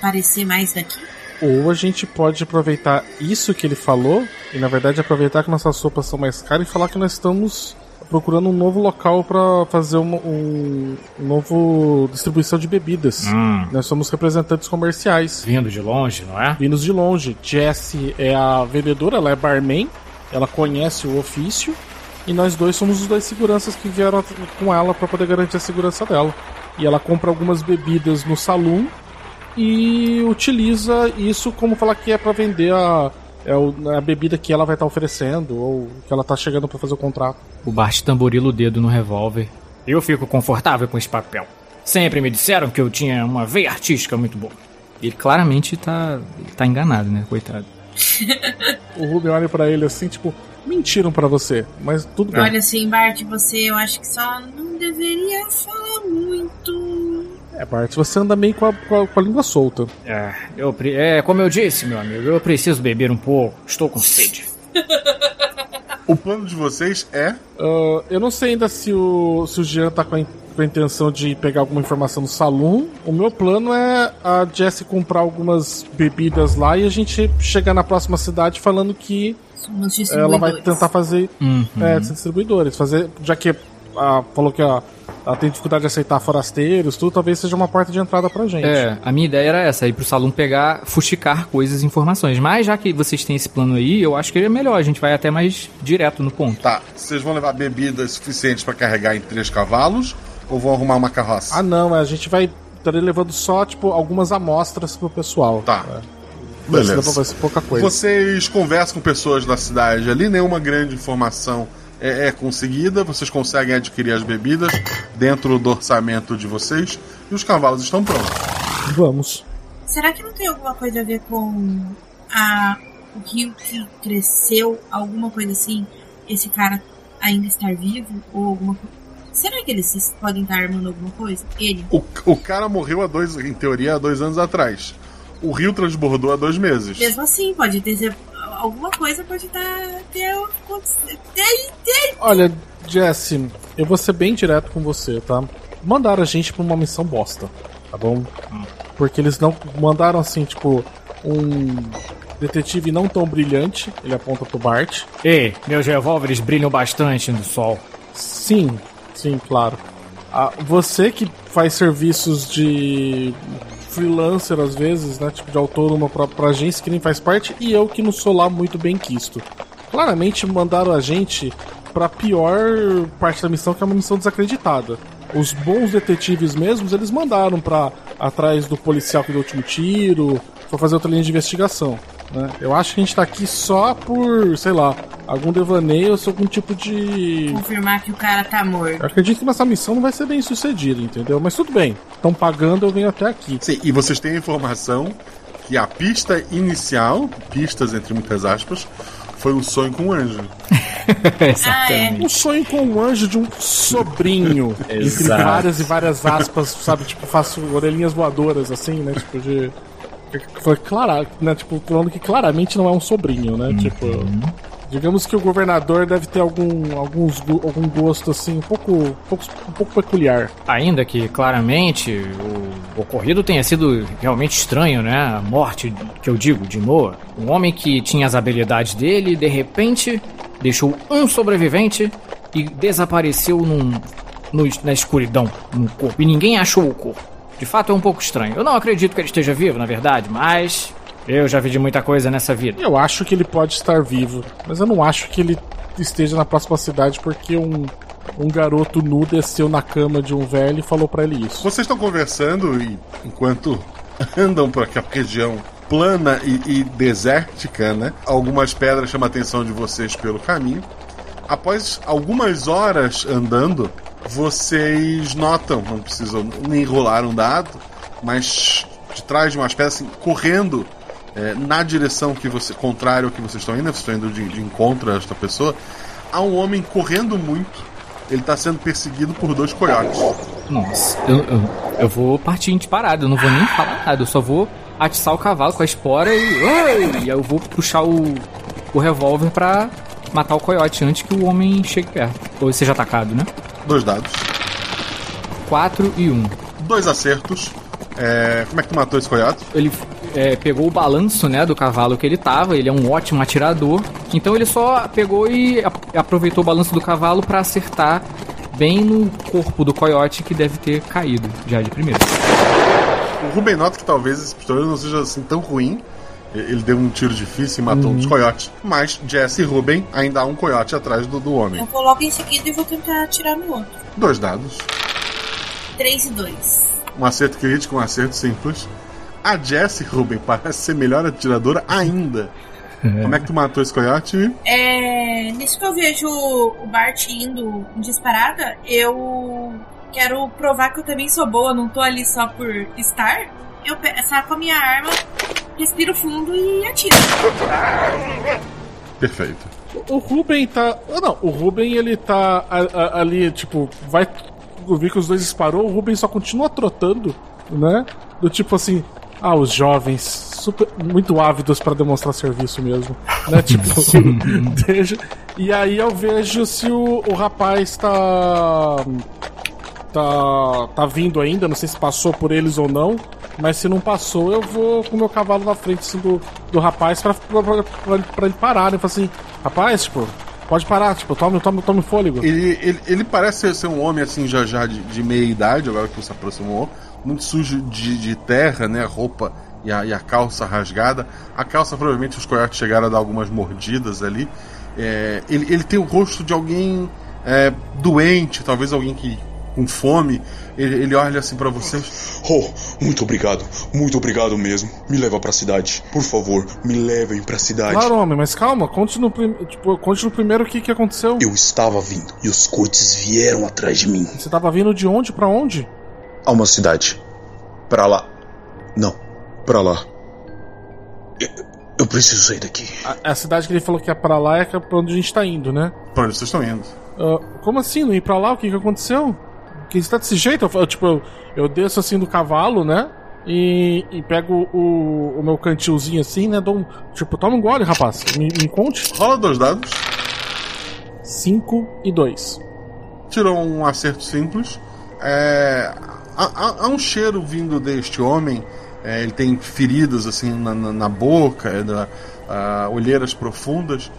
parecer mais daqui? Ou a gente pode aproveitar isso que ele falou e na verdade aproveitar que nossas roupas são mais caras e falar que nós estamos procurando um novo local para fazer uma um, um novo distribuição de bebidas. Hum. Nós somos representantes comerciais. Vindo de longe, não é? Vindos de longe. Jessie é a vendedora, ela é barman, ela conhece o ofício e nós dois somos os dois seguranças que vieram com ela para poder garantir a segurança dela. E ela compra algumas bebidas no salão e utiliza isso como falar que é para vender a, é a bebida que ela vai estar oferecendo ou que ela tá chegando para fazer o contrato. O Bart tamborila o dedo no revólver. Eu fico confortável com esse papel. Sempre me disseram que eu tinha uma veia artística muito boa. Ele claramente tá, tá enganado, né? Coitado. O Ruben olha para ele assim, tipo, mentiram para você, mas tudo bem. Olha assim, Bart, você eu acho que só não deveria falar muito. É, Bart, você anda meio com a, com a- com a língua solta. É, eu, é, como eu disse, meu amigo, eu preciso beber um pouco. Estou com sede. O plano de vocês é. Uh, eu não sei ainda se o, se o Jean tá com a, com a intenção de pegar alguma informação no salão. O meu plano é a Jessie comprar algumas bebidas lá e a gente chegar na próxima cidade falando que Somos ela vai tentar fazer. Uhum. É, distribuidores. Fazer. Já que ah, falou que ó, ela tem dificuldade de aceitar forasteiros, tudo, talvez seja uma porta de entrada pra gente. É, a minha ideia era essa, ir pro salão pegar, fuxicar coisas, informações. Mas já que vocês têm esse plano aí, eu acho que é melhor, a gente vai até mais direto no ponto. Tá, vocês vão levar bebidas suficientes pra carregar em três cavalos ou vão arrumar uma carroça? Ah, não, a gente vai estar levando só, tipo, algumas amostras pro pessoal. Tá. Beleza. Beleza. Vai pouca coisa. Vocês conversam com pessoas da cidade ali, nenhuma grande informação é, é conseguida, vocês conseguem adquirir as bebidas dentro do orçamento de vocês e os cavalos estão prontos. Vamos. Será que não tem alguma coisa a ver com a, o rio que cresceu? Alguma coisa assim? Esse cara ainda estar vivo? Ou alguma coisa? Será que eles podem estar armando alguma coisa? Ele? O, o cara morreu há dois, em teoria, há dois anos atrás. O rio transbordou há dois meses. Mesmo assim, pode ter. Alguma coisa pode estar. Ter, tem, tem. Olha, Jesse, eu vou ser bem direto com você, tá? Mandaram a gente pra uma missão bosta, tá bom? Porque eles não mandaram assim, tipo, um detetive não tão brilhante, ele aponta pro Bart. Ei, meus revólveres brilham bastante no sol. Sim, sim, claro. Ah, você que faz serviços de freelancer às vezes, né? Tipo de autônomo pra, pra agência que nem faz parte, e eu que não sou lá muito bem quisto. Claramente mandaram a gente pra pior parte da missão, que é uma missão desacreditada. Os bons detetives mesmos, eles mandaram pra atrás do policial que deu o último tiro, pra fazer outra linha de investigação. Né? Eu acho que a gente tá aqui só por, sei lá, algum devaneio ou algum tipo de. Confirmar que o cara tá morto. Eu acredito que nessa missão não vai ser bem sucedida, entendeu? Mas tudo bem. Estão pagando, eu venho até aqui. Sim, e vocês têm a informação que a pista inicial, pistas entre muitas aspas, foi um sonho com um anjo. Exatamente. Um sonho com um anjo de um sobrinho. entre várias e várias aspas, sabe? Tipo, faço orelhinhas voadoras, assim, né? Tipo, de. Foi claro, né? Tipo, falando que claramente não é um sobrinho, né? Tipo. Digamos que o governador deve ter algum, alguns, algum gosto assim, um pouco, um pouco, um pouco peculiar. Ainda que claramente o ocorrido tenha sido realmente estranho, né? A morte, que eu digo, de Noah. Um homem que tinha as habilidades dele, de repente, deixou um sobrevivente e desapareceu num, no- na escuridão, no corpo. E ninguém achou o corpo. De fato é um pouco estranho. Eu não acredito que ele esteja vivo, na verdade, mas eu já vi de muita coisa nessa vida. Eu acho que ele pode estar vivo, mas eu não acho que ele esteja na próxima cidade porque um, um garoto nu desceu na cama de um velho e falou pra ele isso. Vocês estão conversando e enquanto andam por aquela região plana e, e desértica, né? Algumas pedras chamam a atenção de vocês pelo caminho. Após algumas horas andando, vocês notam, não precisam nem rolar um dado, mas de trás de umas pedras, assim, correndo é, na direção que você contrária ao que vocês estão indo, vocês estão indo de, de encontro a esta pessoa, há um homem correndo muito. Ele está sendo perseguido por dois coiotes. Nossa, eu, eu, eu vou partir em disparada, eu não vou nem falar nada, eu só vou atiçar o cavalo com a espora e. Oi! E aí eu vou puxar o, o revólver pra matar o coiote antes que o homem chegue perto. Ou seja atacado, né? Dois dados. 4 e 1. Um. Dois acertos. É, como é que tu matou esse coiote? Ele é, pegou o balanço, né, do cavalo que ele tava, ele é um ótimo atirador. Então ele só pegou e aproveitou o balanço do cavalo pra acertar bem no corpo do coiote que deve ter caído já de primeira. O Ruben nota que talvez esse pistoleiro não seja assim tão ruim. Ele deu um tiro difícil e matou um dos coiotes. Mas Jesse e Ruben ainda há um coiote atrás do, do homem. Eu coloco em seguida e vou tentar atirar no outro. Dois dados. 3 e 2. Um acerto crítico, um acerto simples. A Jessie, Ruben, parece ser melhor atiradora ainda. Como é que tu matou esse coiote? É, nisso que eu vejo o Bart indo em disparada, eu quero provar que eu também sou boa, não tô ali só por estar. Eu pe- saco a minha arma, respiro fundo e atiro. Perfeito. O Ruben tá. ah, Não, o Ruben ele tá a- a- ali, tipo, vai. Eu vi que os dois disparou, o Ruben só continua trotando, né? Do tipo assim, ah, os jovens, super, muito ávidos pra demonstrar serviço mesmo, né? Tipo, deixa, E aí eu vejo se o, o rapaz tá. tá. tá vindo ainda, não sei se passou por eles ou não. Mas se não passou, eu vou com o meu cavalo na frente assim, do, do rapaz pra, pra, pra, pra ele parar. Né? Falar assim, rapaz, tipo, pode parar, tipo, tome, tome, tome fôlego. Ele, ele, ele parece ser um homem assim, já já de, de meia idade, agora que você aproximou. Muito sujo de, de terra, né? A roupa e a, e a calça rasgada. A calça, provavelmente, os coiotes chegaram a dar algumas mordidas ali. É, ele, ele tem o rosto de alguém é, doente, talvez alguém que com fome. Ele, ele olha assim para vocês. Oh, muito obrigado, muito obrigado mesmo. Me leva para a cidade, por favor, me levem para a cidade. Claro, homem, mas calma, conte no, prim... tipo, conte no primeiro o que, que aconteceu. Eu estava vindo e os coites vieram atrás de mim. Você estava vindo de onde para onde? A uma cidade. Para lá. Não, para lá. Eu, eu preciso sair daqui. A, a, cidade que ele falou que é para lá é pra onde a gente tá indo, né? Pra onde vocês estão indo? Uh, como assim? Não ir pra lá? O que, que aconteceu? que está desse jeito? Eu, tipo, eu, eu desço assim do cavalo, né? E, e pego o, o meu cantilzinho assim, né? Dou um, tipo, toma um gole, rapaz. Me, me conte. Rola dois dados. 5 e 2. Tirou um acerto simples. É, há, há, um cheiro vindo deste homem. É, ele tem feridas assim na, na, na boca, é, da, uh, olheiras profundas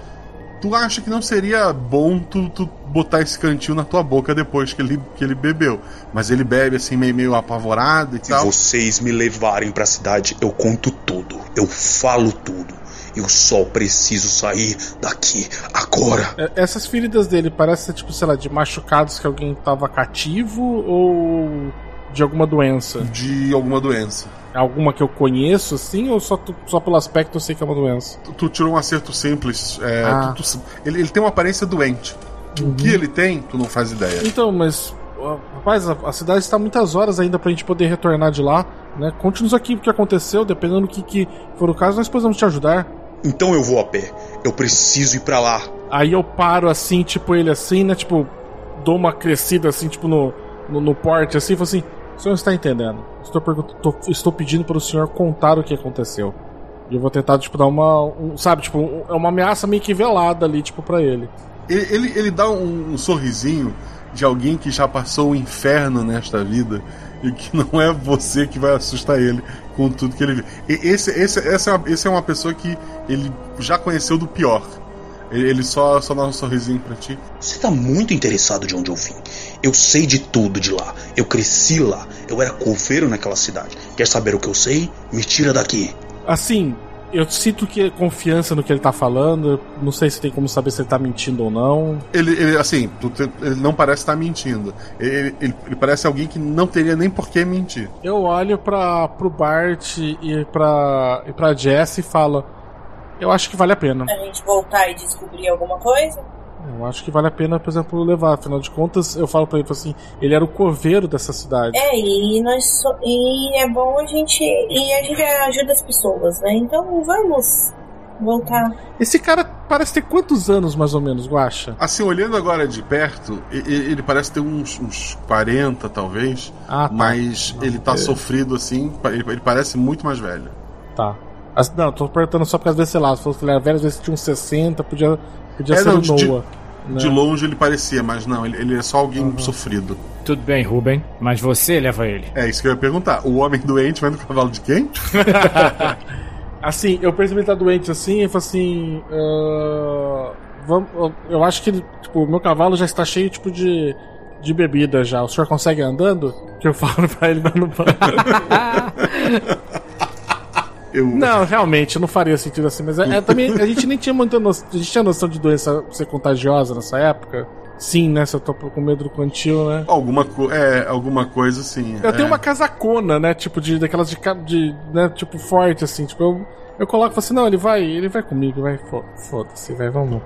tu acha que não seria bom tu, tu, botar esse cantil na tua boca depois que ele, que ele bebeu. Mas ele bebe assim, meio, meio apavorado e Se tal. Se vocês me levarem pra cidade, eu conto tudo. Eu falo tudo. Eu só preciso sair daqui agora. É, essas feridas dele parecem tipo, sei lá, de machucados que alguém tava cativo ou de alguma doença? De alguma doença. Alguma que eu conheço, assim, ou só, tu, só pelo aspecto eu sei que é uma doença? Tu, tu tirou um acerto simples. É, ah. tu, tu, ele, ele, tem uma aparência doente. Uhum. O que ele tem, tu não faz ideia. Então, mas. Rapaz, a, a, cidade está muitas horas ainda pra gente poder retornar de lá. Né? Conte-nos aqui o que aconteceu, dependendo do que, que for o caso, nós podemos te ajudar. Então eu vou a pé. Eu preciso ir para lá. Aí eu paro assim, tipo, ele assim, né? Tipo, dou uma crescida assim, tipo, no, no, no porte, assim, e falo assim: o senhor está entendendo? Estou, tô, estou pedindo para o senhor contar o que aconteceu. E eu vou tentar, tipo, dar uma. Um, sabe, tipo, é uma ameaça meio que velada ali, tipo, pra ele. Ele, ele, ele dá um, um, sorrisinho de alguém que já passou o inferno nesta vida e que não é você que vai assustar ele com tudo que ele viu. Esse, esse, essa é uma, esse é uma pessoa que ele já conheceu do pior. Ele só, só dá um sorrisinho pra ti. Você tá muito interessado de onde eu vim. Eu sei de tudo de lá. Eu cresci lá. Eu era coveiro naquela cidade. Quer saber o que eu sei? Me tira daqui. Assim, eu sinto que é confiança no que ele tá falando. Não sei se tem como saber se ele tá mentindo ou não. Ele, ele assim, ele não parece estar tá mentindo. Ele, ele, ele, parece alguém que não teria nem por que mentir. Eu olho para pro Bart e pra, e pra Jess e falo eu acho que vale a pena. A gente voltar e descobrir alguma coisa? Eu acho que vale a pena, por exemplo, levar. Afinal de contas, eu falo pra ele assim: ele era o coveiro dessa cidade. É, e, nós so... e é bom a gente. E a gente ajuda as pessoas, né? Então vamos voltar. Esse cara parece ter quantos anos, mais ou menos, Guacha? Assim, olhando agora de perto, ele parece ter uns, uns 40, talvez. Ah, tá. Mas Não, ele tá é. sofrido assim, ele parece muito mais velho. Tá. As, não, tô perguntando só porque às vezes, sei lá, se fosse velho, às vezes tinha uns 60, podia, podia é, ser não, o Noah. De, né? de, longe ele parecia, mas não, ele, ele é só alguém uhum. sofrido. Tudo bem, Ruben, mas você leva ele. É isso que eu ia perguntar. O homem doente vai no cavalo de quem? assim, eu percebi que ele tá doente assim, e falei assim. Uh, vamos, eu acho que tipo, o meu cavalo já está cheio tipo de, de bebida já. O senhor consegue andando? Que eu falo pra ele no banco. Eu... Não, realmente, não faria sentido assim, mas é, é, também a gente nem tinha muita noção, a gente tinha noção de doença ser contagiosa nessa época. Sim, né? Se eu tô com medo do quantil, né? Alguma, co é, alguma coisa sim. Eu é. tenho uma casacona, né? Tipo, de, daquelas de, de né? Tipo, forte, assim. Tipo, eu, eu coloco assim, não, ele vai, ele vai comigo, vai. Foda-se, vai, vamos.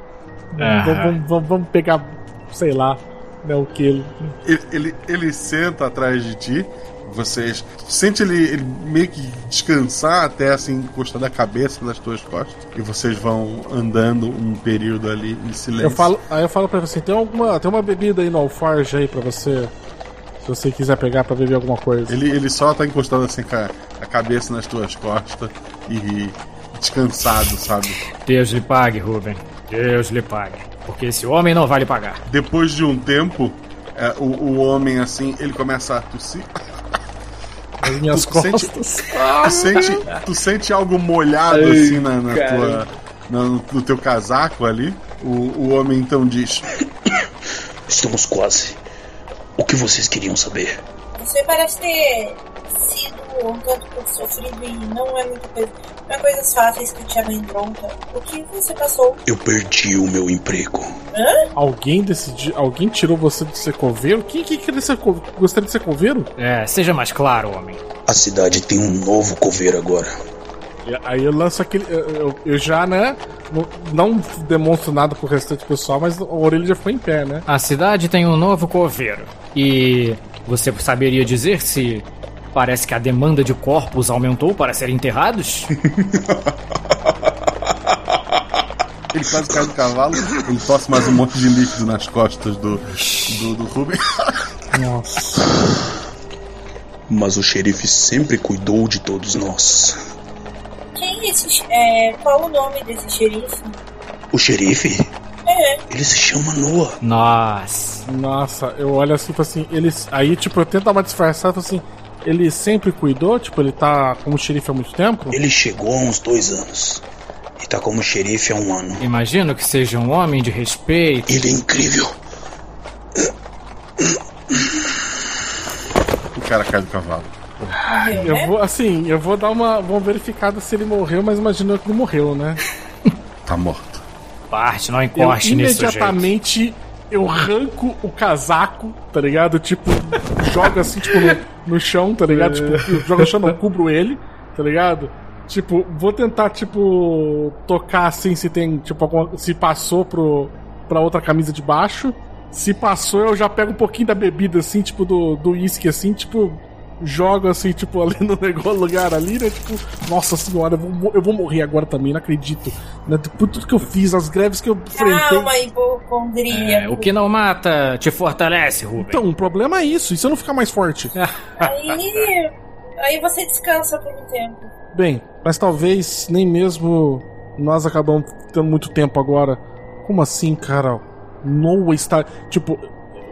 Vamos, vamos, vamos, vamos pegar, sei lá, né, o que ele... ele. Ele, ele senta atrás de ti vocês sente ele, ele meio que descansar até assim encostar da cabeça nas tuas costas e vocês vão andando um período ali em silêncio. Eu falo, aí eu falo para você, tem alguma, tem uma bebida aí no alforge aí para você se você quiser pegar para beber alguma coisa. Ele, ele só tá encostando assim com a, a cabeça nas tuas costas e descansado, sabe? Deus lhe pague, Ruben. Deus lhe pague. Porque esse homem não vale pagar. Depois de um tempo, é, o, o homem assim, ele começa a tossir. As minhas Tu costas. sente, tu, sente, tu sente algo molhado Ai, assim na, na tua, na- no teu casaco ali. O, o homem então diz: Estamos quase. O que vocês queriam saber? Você parece ter sido pouco sofrido e não é muita coisa. Não é coisas fáceis que te amedronta. O que você passou? Eu perdi o meu emprego. Hã? Alguém decidiu. Alguém tirou você de ser coveiro? Quem que queria ser gostaria de ser coveiro? É, seja mais claro, homem. A cidade tem um novo coveiro agora. Aí eu lanço aquele. Eu, eu- eu já, né? Não, não demonstro nada pro restante pessoal, mas a orelha já foi em pé, né? A cidade tem um novo coveiro. E você saberia dizer se parece que a demanda de corpos aumentou para serem enterrados? Ele quase cai do cavalo, ele tosse mais um monte de líquido nas costas do, do, do Ruben. Nossa. Mas o xerife sempre cuidou de todos nós. Quem é esse. É, qual o nome desse xerife? O xerife? É. Ele se chama Noah. Nossa. Nossa, eu olho assim e falo assim, eles. Aí, tipo, eu tento dar uma disfarçada, falo assim. Ele sempre cuidou? Tipo, ele tá como xerife há muito tempo? Ele chegou há uns dois anos. E tá como xerife há um ano. Imagino que seja um homem de respeito. Ele é incrível. O cara cai do cavalo. Morreu, Eu né? vou, assim, eu vou dar uma, uma verificada se ele morreu, mas imagino que ele morreu, né? Tá morto. Parte, não encoste sujeito. imediatamente eu arranco o casaco, tá ligado? Tipo, jogo assim, tipo, no, no chão, tá ligado? Tipo, eu jogo no chão, não, cubro ele, tá ligado? Tipo, vou tentar, tipo, tocar assim se tem, tipo, alguma- se passou pro, pra outra camisa de baixo. Se passou, eu já pego um pouquinho da bebida, assim, tipo, do do uísque, assim, tipo, jogo assim, tipo, ali no negócio, lugar ali, né? Tipo, nossa senhora, eu vou, eu vou morrer agora também, não acredito. Né? Por tudo que eu fiz, as greves que eu enfrentei. Calma, hipocondríaco. É, o que não mata te fortalece, Ruben. Então, o problema é isso, e se eu não ficar mais forte? Aí. Aí você descansa por um tempo. Bem, mas talvez nem mesmo nós acabamos tendo muito tempo agora. Como assim, cara? Noah está. Tipo,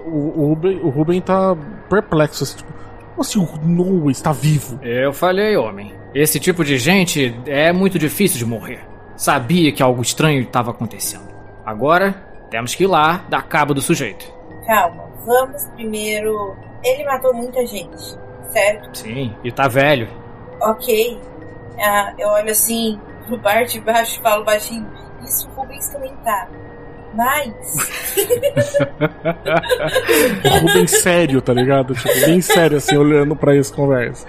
o, o, Ruben, o Ruben tá perplexo. Assim, tipo, como assim o Noah está vivo? Eu falei, homem. Esse tipo de gente é muito difícil de morrer. Sabia que algo estranho estava acontecendo. Agora, temos que ir lá dar cabo do sujeito. Calma, vamos primeiro. Ele matou muita gente, certo? Sim, e tá velho. Ok. Ah, eu olho assim pro bar de baixo e falo baixinho. Isso o Rubens também tá. Mas. O Ruben sério, tá ligado? Tipo, bem sério, assim, olhando pra essa conversa.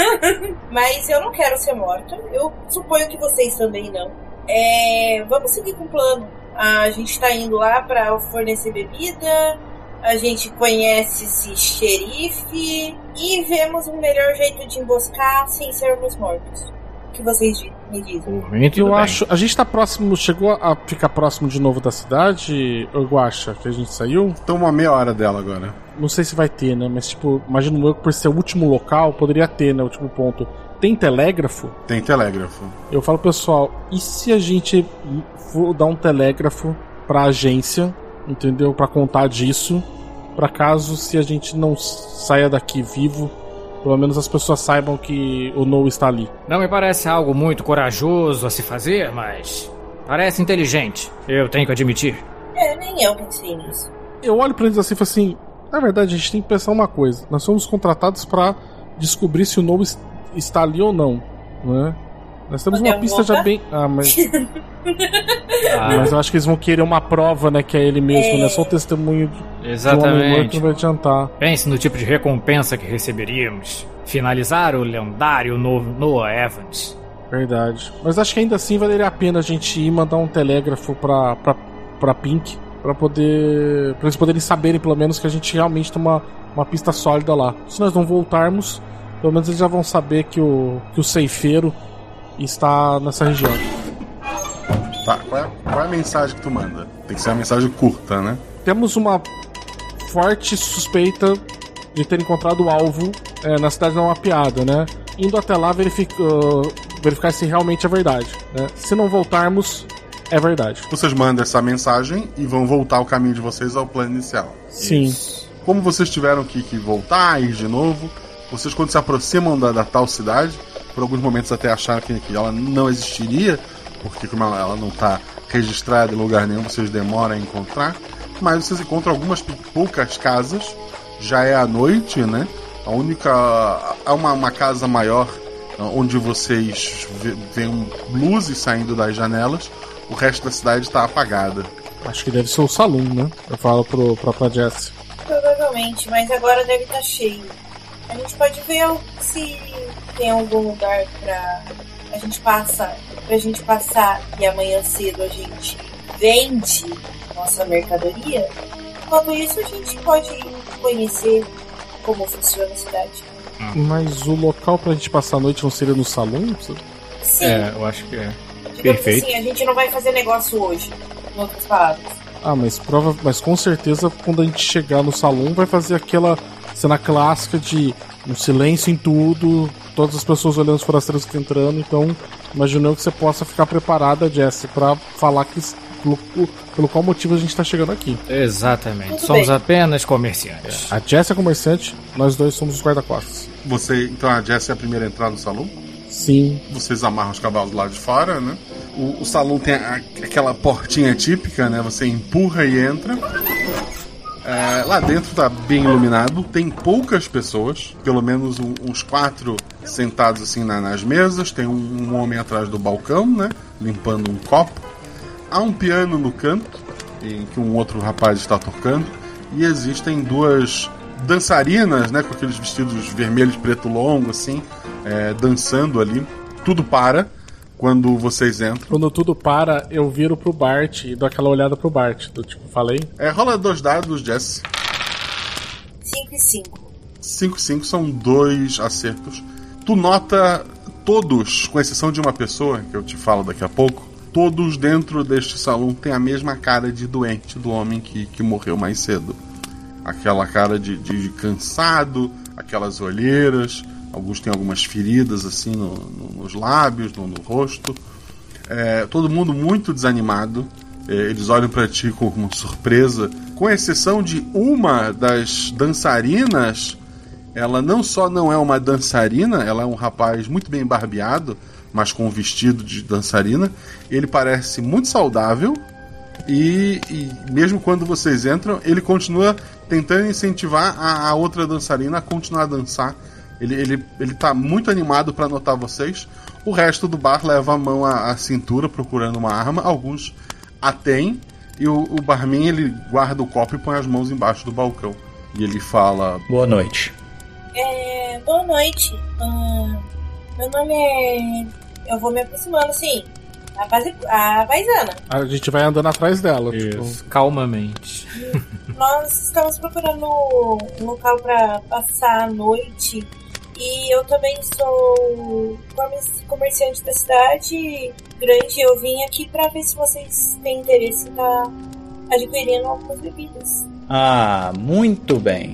Mas eu não quero ser morta. Eu suponho que vocês também não. É, vamos seguir com o plano. A gente tá indo lá pra fornecer bebida. A gente conhece esse xerife. E vemos um melhor jeito de emboscar sem sermos mortos. O que vocês di- me dizem? Tudo Eu bem. acho. A gente tá próximo. Chegou a ficar próximo de novo da cidade, eu acho, que a gente saiu? Então uma meia hora dela agora. Não sei se vai ter, né? Mas, tipo, imagino eu que por ser o último local, poderia ter, né? O último ponto. Tem telégrafo? Tem telégrafo. Eu falo, pessoal, e se a gente for dar um telégrafo pra agência, entendeu? Pra contar disso, pra caso se a gente não saia daqui vivo, pelo menos as pessoas saibam que o Noah está ali. Não me parece algo muito corajoso a se fazer, mas parece inteligente. Eu tenho que admitir. É, nem eu pensei nisso. Eu olho pra eles assim e falo assim: na verdade, a gente tem que pensar uma coisa. Nós somos contratados pra descobrir se o es- está ali ou não, né? Nós temos uma pista já bem. Ah, mas. Ah, Mas eu acho que eles vão querer uma prova, né? Que é ele mesmo, É. né? Só o testemunho exatamente. não vai adiantar. Pense no tipo de recompensa que receberíamos. Finalizar o lendário novo Noah Evans. Verdade. Mas acho que ainda assim valeria a pena a gente ir mandar um telégrafo pra, pra, pra Pink. Pra poder. Pra eles poderem saberem, pelo menos, que a gente realmente tem uma, uma pista sólida lá. Se nós não voltarmos, pelo menos eles já vão saber que o, que o ceifeiro está nessa região. Tá, qual é, qual é a mensagem que tu manda? Tem que ser uma mensagem curta, né? Temos uma forte suspeita de ter encontrado o alvo é, na cidade não mapeada, né? Indo até lá verific- uh, verificar se realmente é verdade. Né? Se não voltarmos, É verdade. Vocês mandam essa mensagem e vão voltar o caminho de vocês ao plano inicial. Sim. Como vocês tiveram que, que voltar, ir de novo, vocês quando se aproximam da, da tal cidade, por alguns momentos até acharam que, que ela não existiria, porque como ela, ela não está registrada em lugar nenhum, vocês demoram a encontrar. Mas vocês encontram algumas poucas casas, já é à noite, né? A única. Há uma, uma casa maior onde vocês vê- veem luzes saindo das janelas, o resto da cidade está apagada. Acho que deve ser o salão, né? Eu falo pro, pra Jess. Provavelmente, mas agora deve estar cheio. A gente pode ver se tem algum lugar pra a gente passar, pra gente passar e amanhã cedo a gente vende nossa mercadoria. Enquanto isso, a gente pode conhecer como funciona a cidade. Mas o local pra gente passar a noite não seria no salão? Sim. É, eu acho que é. Digamos Perfeito. assim, a gente não vai fazer negócio hoje, em outras palavras. Ah, mas prova, mas com certeza quando a gente chegar no salão vai fazer aquela cena clássica de um silêncio em tudo, todas as pessoas olhando os forasteiros que entrando, então imaginando que você possa ficar preparada, Jess, pra falar que pelo, pelo qual motivo a gente tá chegando aqui. Exatamente. Tudo Somos bem. apenas comerciantes. A Jess é comerciante, nós dois somos os guarda-costas. Você, então a Jess é a primeira a entrar no salão? Sim. Vocês amarram os cavalos do lado de fora, né? O, o salão tem a- aquela portinha típica, né? Você empurra e entra. É, lá dentro tá bem iluminado, tem poucas pessoas, pelo menos um- uns quatro sentados assim na- nas mesas. Tem um, um homem atrás do balcão, né? Limpando um copo. Há um piano no canto, em que um outro rapaz está tocando. E existem duas dançarinas, né? Com aqueles vestidos vermelhos, preto longo, assim, é, dançando ali. Tudo para quando vocês entram. Quando tudo para, eu viro pro Bart e dou aquela olhada pro Bart. Do tipo, falei? É, rola dois dados, Jess. 5 e 5. 5 5 são dois acertos. Tu nota todos, com exceção de uma pessoa, que eu te falo daqui a pouco, todos dentro deste salão têm a mesma cara de doente do homem que, que morreu mais cedo. Aquela cara de, de cansado, aquelas olheiras, alguns têm algumas feridas assim no- no- nos lábios, no, no rosto. É, todo mundo muito desanimado. É, eles olham pra ti com uma surpresa, com exceção de uma das dançarinas. Ela não só não é uma dançarina, ela é um rapaz muito bem barbeado, mas com um vestido de dançarina. Ele parece muito saudável e, e mesmo quando vocês entram, ele continua tentando incentivar a, a outra dançarina a continuar a dançar. Ele, ele, ele tá muito animado para notar vocês. O resto do bar leva a mão à, à cintura procurando uma arma. Alguns a têm. E o, o barman ele guarda o copo e põe as mãos embaixo do balcão. E ele fala: Boa noite. É, boa noite. Ahn, meu nome é. Eu vou me aproximando, assim. A, base... a paisana. A gente vai andando atrás dela. Tipo, Calmamente. Nós estamos procurando um local para passar a noite. E eu também sou comer- comerciante da cidade grande. Eu vim aqui para ver se vocês têm interesse em estar adquirindo algumas bebidas. Ah, muito bem.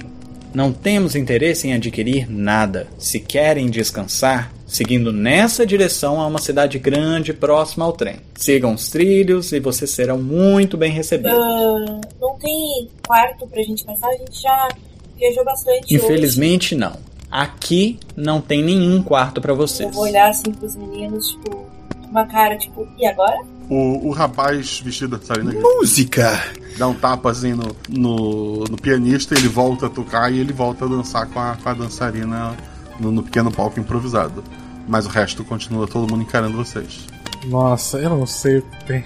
Não temos interesse em adquirir nada. Se querem descansar, seguindo nessa direção a uma cidade grande próxima ao trem. Sigam os trilhos e vocês serão muito bem recebidos. Ah, não tem quarto pra gente passar? A gente já viajou bastante. hoje. Infelizmente, não. Aqui não tem nenhum quarto para Eu vocês. vou olhar assim pros meninos, tipo, uma cara, tipo, e agora? O, o rapaz vestido de dançarina. Música! Dá um tapa assim no, no, no pianista, ele volta a tocar e ele volta a dançar com a, com a dançarina no, no pequeno palco improvisado. Mas o resto continua todo mundo encarando vocês. Nossa, eu não sei o que tem.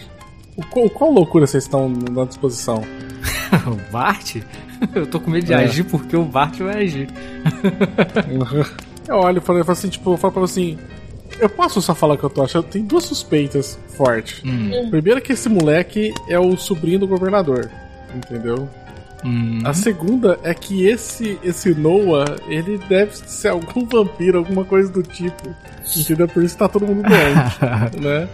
O, qual, qual loucura vocês estão na disposição? o Bart? Eu tô com medo de É. agir porque o Bart vai agir. Eu olho e falo, eu falo assim, tipo, eu falo pra assim. Eu posso só falar o que eu tô achando? Tem duas suspeitas fortes. Primeiro que esse moleque é o sobrinho do governador. Entendeu? A segunda é que esse esse Noah, ele deve ser algum vampiro, alguma coisa do tipo. Entendeu? Por isso tá todo mundo doente, né?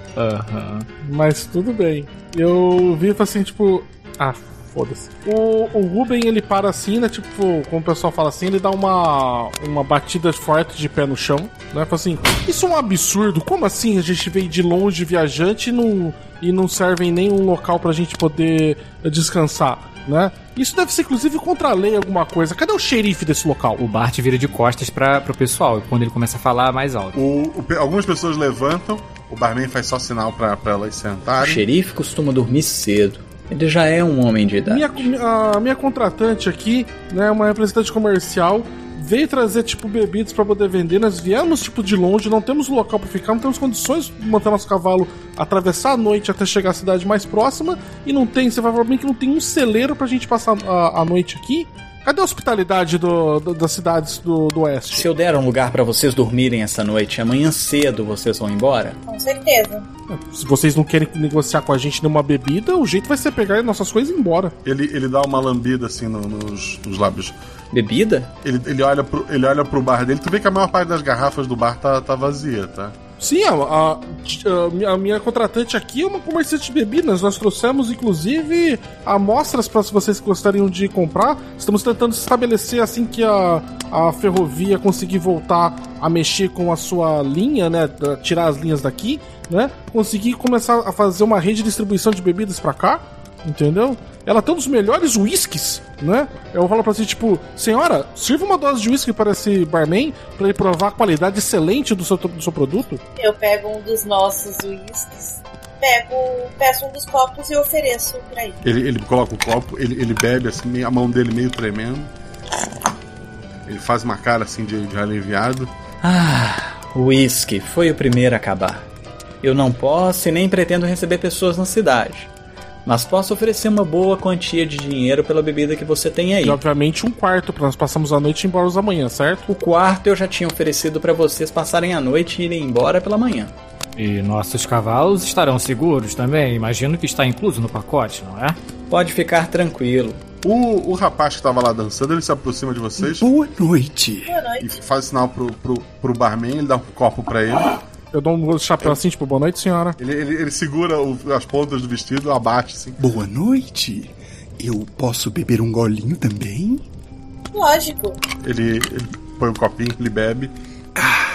Mas tudo bem. Eu vi e falei assim, tipo, ah, Foda-se. O, o Ruben, ele para assim, né? Tipo, como o pessoal fala assim, ele dá uma, uma batida forte de pé no chão, né? Fala assim: Isso é um absurdo. Como assim a gente veio de longe viajante e não, e não serve em nenhum local pra gente poder descansar, né? Isso deve ser inclusive contra a lei alguma coisa. Cadê o xerife desse local? O Bart vira de costas para pro pessoal, quando ele começa a falar mais alto. O, o, algumas pessoas levantam, o barman faz só sinal para elas sentarem. O xerife costuma dormir cedo. Ele já é um homem de idade. Minha, a minha contratante aqui, né, uma representante comercial, veio trazer, tipo, bebidas para poder vender. Nós viemos, tipo, de longe, não temos local para ficar, não temos condições de manter nosso cavalo atravessar a noite até chegar à cidade mais próxima. E não tem, você vai falar bem que não tem um celeiro pra gente passar a, a noite aqui. Cadê a hospitalidade do, do, das cidades do, do oeste? Se eu der um lugar para vocês dormirem essa noite, amanhã cedo vocês vão embora? Com certeza. Se vocês não querem negociar com a gente nenhuma bebida, o jeito vai ser pegar nossas coisas e ir embora. Ele, ele dá uma lambida assim no, nos, nos lábios. Bebida? Ele, ele, olha pro, ele olha pro bar dele. Tu vê que a maior parte das garrafas do bar tá, tá vazia, tá? Sim, a, a, a, minha contratante aqui é uma comerciante de bebidas. Nós trouxemos, inclusive, amostras para se vocês gostariam de comprar. Estamos tentando estabelecer assim que a, a ferrovia conseguir voltar a mexer com a sua linha, né? Tirar as linhas daqui, né? Conseguir começar a fazer uma rede de distribuição de bebidas para cá, entendeu? ela tem um dos melhores whiskies, né? Eu falo pra você, tipo, senhora, sirva uma dose de whisky para esse barman para ele provar a qualidade excelente do seu, do seu produto. Eu pego um dos nossos whiskies, pego, peço um dos copos e ofereço pra ele. Ele, ele coloca o copo, ele, ele bebe assim, a mão dele meio tremendo. Ele faz uma cara assim de, de aliviado. Ah, o whisky foi o primeiro a acabar. Eu não posso e nem pretendo receber pessoas na cidade mas posso oferecer uma boa quantia de dinheiro pela bebida que você tem aí. E obviamente um quarto, para nós passarmos a noite e ir embora amanhã, certo? O quarto eu já tinha oferecido para vocês passarem a noite e irem embora pela manhã. E nossos cavalos estarão seguros também? Imagino que está incluso no pacote, não é? Pode ficar tranquilo. O, o rapaz que estava lá dançando, ele se aproxima de vocês. Boa noite. Boa noite. E faz sinal pro, pro, pro barman, ele dá um copo para ele. Eu dou um chapéu assim, tipo, boa noite, senhora. Ele, ele, ele segura o, as pontas do vestido, abate assim. Boa noite. Eu posso beber um golinho também? Lógico. Ele, ele põe um copinho, ele bebe. Ah,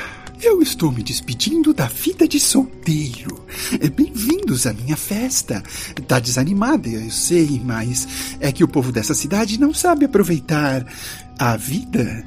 eu estou me despedindo da vida de solteiro. É, bem-vindos à minha festa. Tá desanimada, eu sei, mas é que o povo dessa cidade não sabe aproveitar a vida.